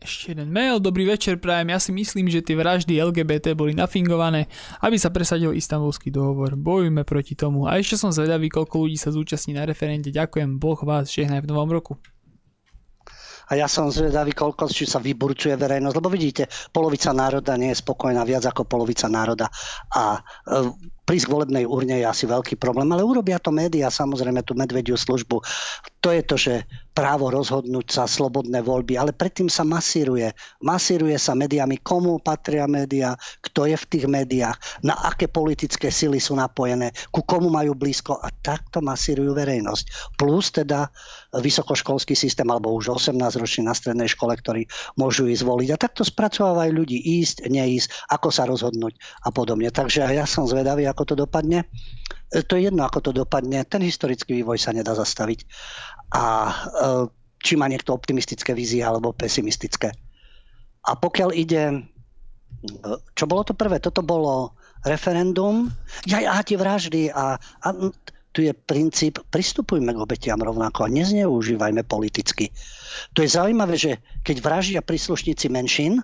ešte jeden mail. Dobrý večer, prajem. Ja si myslím, že tie vraždy LGBT boli nafingované, aby sa presadil istambulský dohovor. Bojujme proti tomu. A ešte som zvedavý, koľko ľudí sa zúčastní na referende. Ďakujem, Boh vás žehnaj v novom roku a ja som zvedavý, koľko či sa vyburcuje verejnosť, lebo vidíte, polovica národa nie je spokojná, viac ako polovica národa. A e, prísť k volebnej urne je asi veľký problém, ale urobia to médiá, samozrejme tú medvediu službu. To je to, že právo rozhodnúť sa, slobodné voľby, ale predtým sa masíruje. Masíruje sa médiami, komu patria médiá, kto je v tých médiách, na aké politické sily sú napojené, ku komu majú blízko a takto masírujú verejnosť. Plus teda vysokoškolský systém, alebo už 18 ročný na strednej škole, ktorí môžu ísť voliť. A takto spracovávajú ľudí ísť, neísť, ako sa rozhodnúť a podobne. Takže ja som zvedavý, ako to dopadne. E, to je jedno, ako to dopadne. Ten historický vývoj sa nedá zastaviť. A e, či má niekto optimistické vízie alebo pesimistické. A pokiaľ ide... E, čo bolo to prvé? Toto bolo referendum. Ja, ja tie vraždy a, a tu je princíp, pristupujme k obetiam rovnako a nezneužívajme politicky. To je zaujímavé, že keď vraždia príslušníci menšín,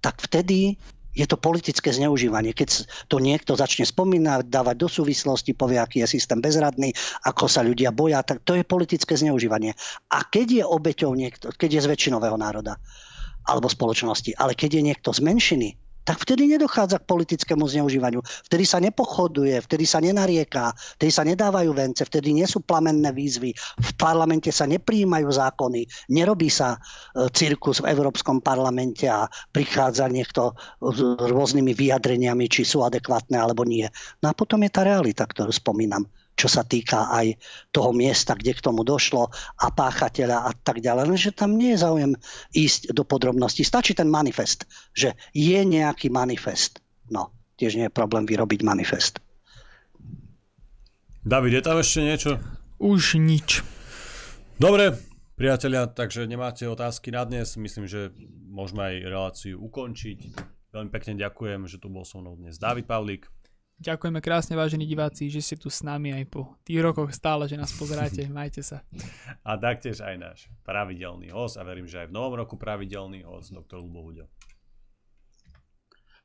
tak vtedy je to politické zneužívanie. Keď to niekto začne spomínať, dávať do súvislosti, povie, aký je systém bezradný, ako sa ľudia boja, tak to je politické zneužívanie. A keď je obeťou niekto, keď je z väčšinového národa alebo spoločnosti, ale keď je niekto z menšiny, tak vtedy nedochádza k politickému zneužívaniu. Vtedy sa nepochoduje, vtedy sa nenarieká, vtedy sa nedávajú vence, vtedy nie sú plamenné výzvy. V parlamente sa nepríjmajú zákony, nerobí sa e, cirkus v Európskom parlamente a prichádza niekto s rôznymi vyjadreniami, či sú adekvátne alebo nie. No a potom je tá realita, ktorú spomínam čo sa týka aj toho miesta, kde k tomu došlo a páchateľa a tak ďalej. Lenže tam nie je záujem ísť do podrobností. Stačí ten manifest, že je nejaký manifest. No, tiež nie je problém vyrobiť manifest. David, je tam ešte niečo? Už nič. Dobre, priatelia, takže nemáte otázky na dnes. Myslím, že môžeme aj reláciu ukončiť. Veľmi pekne ďakujem, že tu bol so mnou dnes David Pavlík. Ďakujeme krásne, vážení diváci, že ste tu s nami aj po tých rokoch stále, že nás pozeráte. Majte sa. A taktiež aj náš pravidelný host a verím, že aj v novom roku pravidelný host, doktor Lubo Huďo.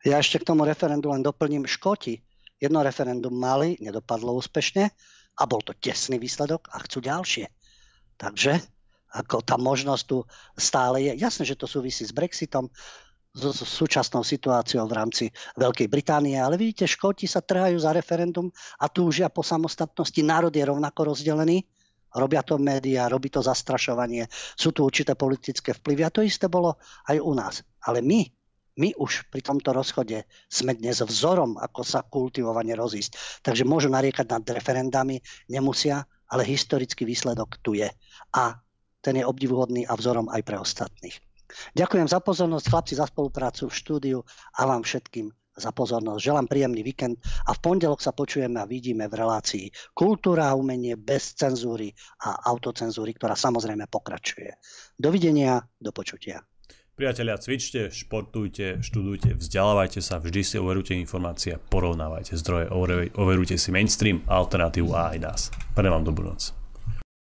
Ja ešte k tomu referendu len doplním. Škoti jedno referendum mali, nedopadlo úspešne a bol to tesný výsledok a chcú ďalšie. Takže ako tá možnosť tu stále je. Jasné, že to súvisí s Brexitom, so, súčasnou situáciou v rámci Veľkej Británie. Ale vidíte, Škóti sa trhajú za referendum a túžia po samostatnosti. Národ je rovnako rozdelený. Robia to médiá, robí to zastrašovanie, sú tu určité politické vplyvy a to isté bolo aj u nás. Ale my, my už pri tomto rozchode sme dnes vzorom, ako sa kultivovane rozísť. Takže môžu nariekať nad referendami, nemusia, ale historický výsledok tu je. A ten je obdivuhodný a vzorom aj pre ostatných. Ďakujem za pozornosť, chlapci, za spoluprácu v štúdiu a vám všetkým za pozornosť. Želám príjemný víkend a v pondelok sa počujeme a vidíme v relácii Kultúra a umenie bez cenzúry a autocenzúry, ktorá samozrejme pokračuje. Dovidenia, do počutia. Priatelia, cvičte, športujte, študujte, vzdelávajte sa, vždy si overujte informácie, porovnávajte zdroje, overujte si mainstream, alternatívu a aj nás. Pre vám dobrú noc.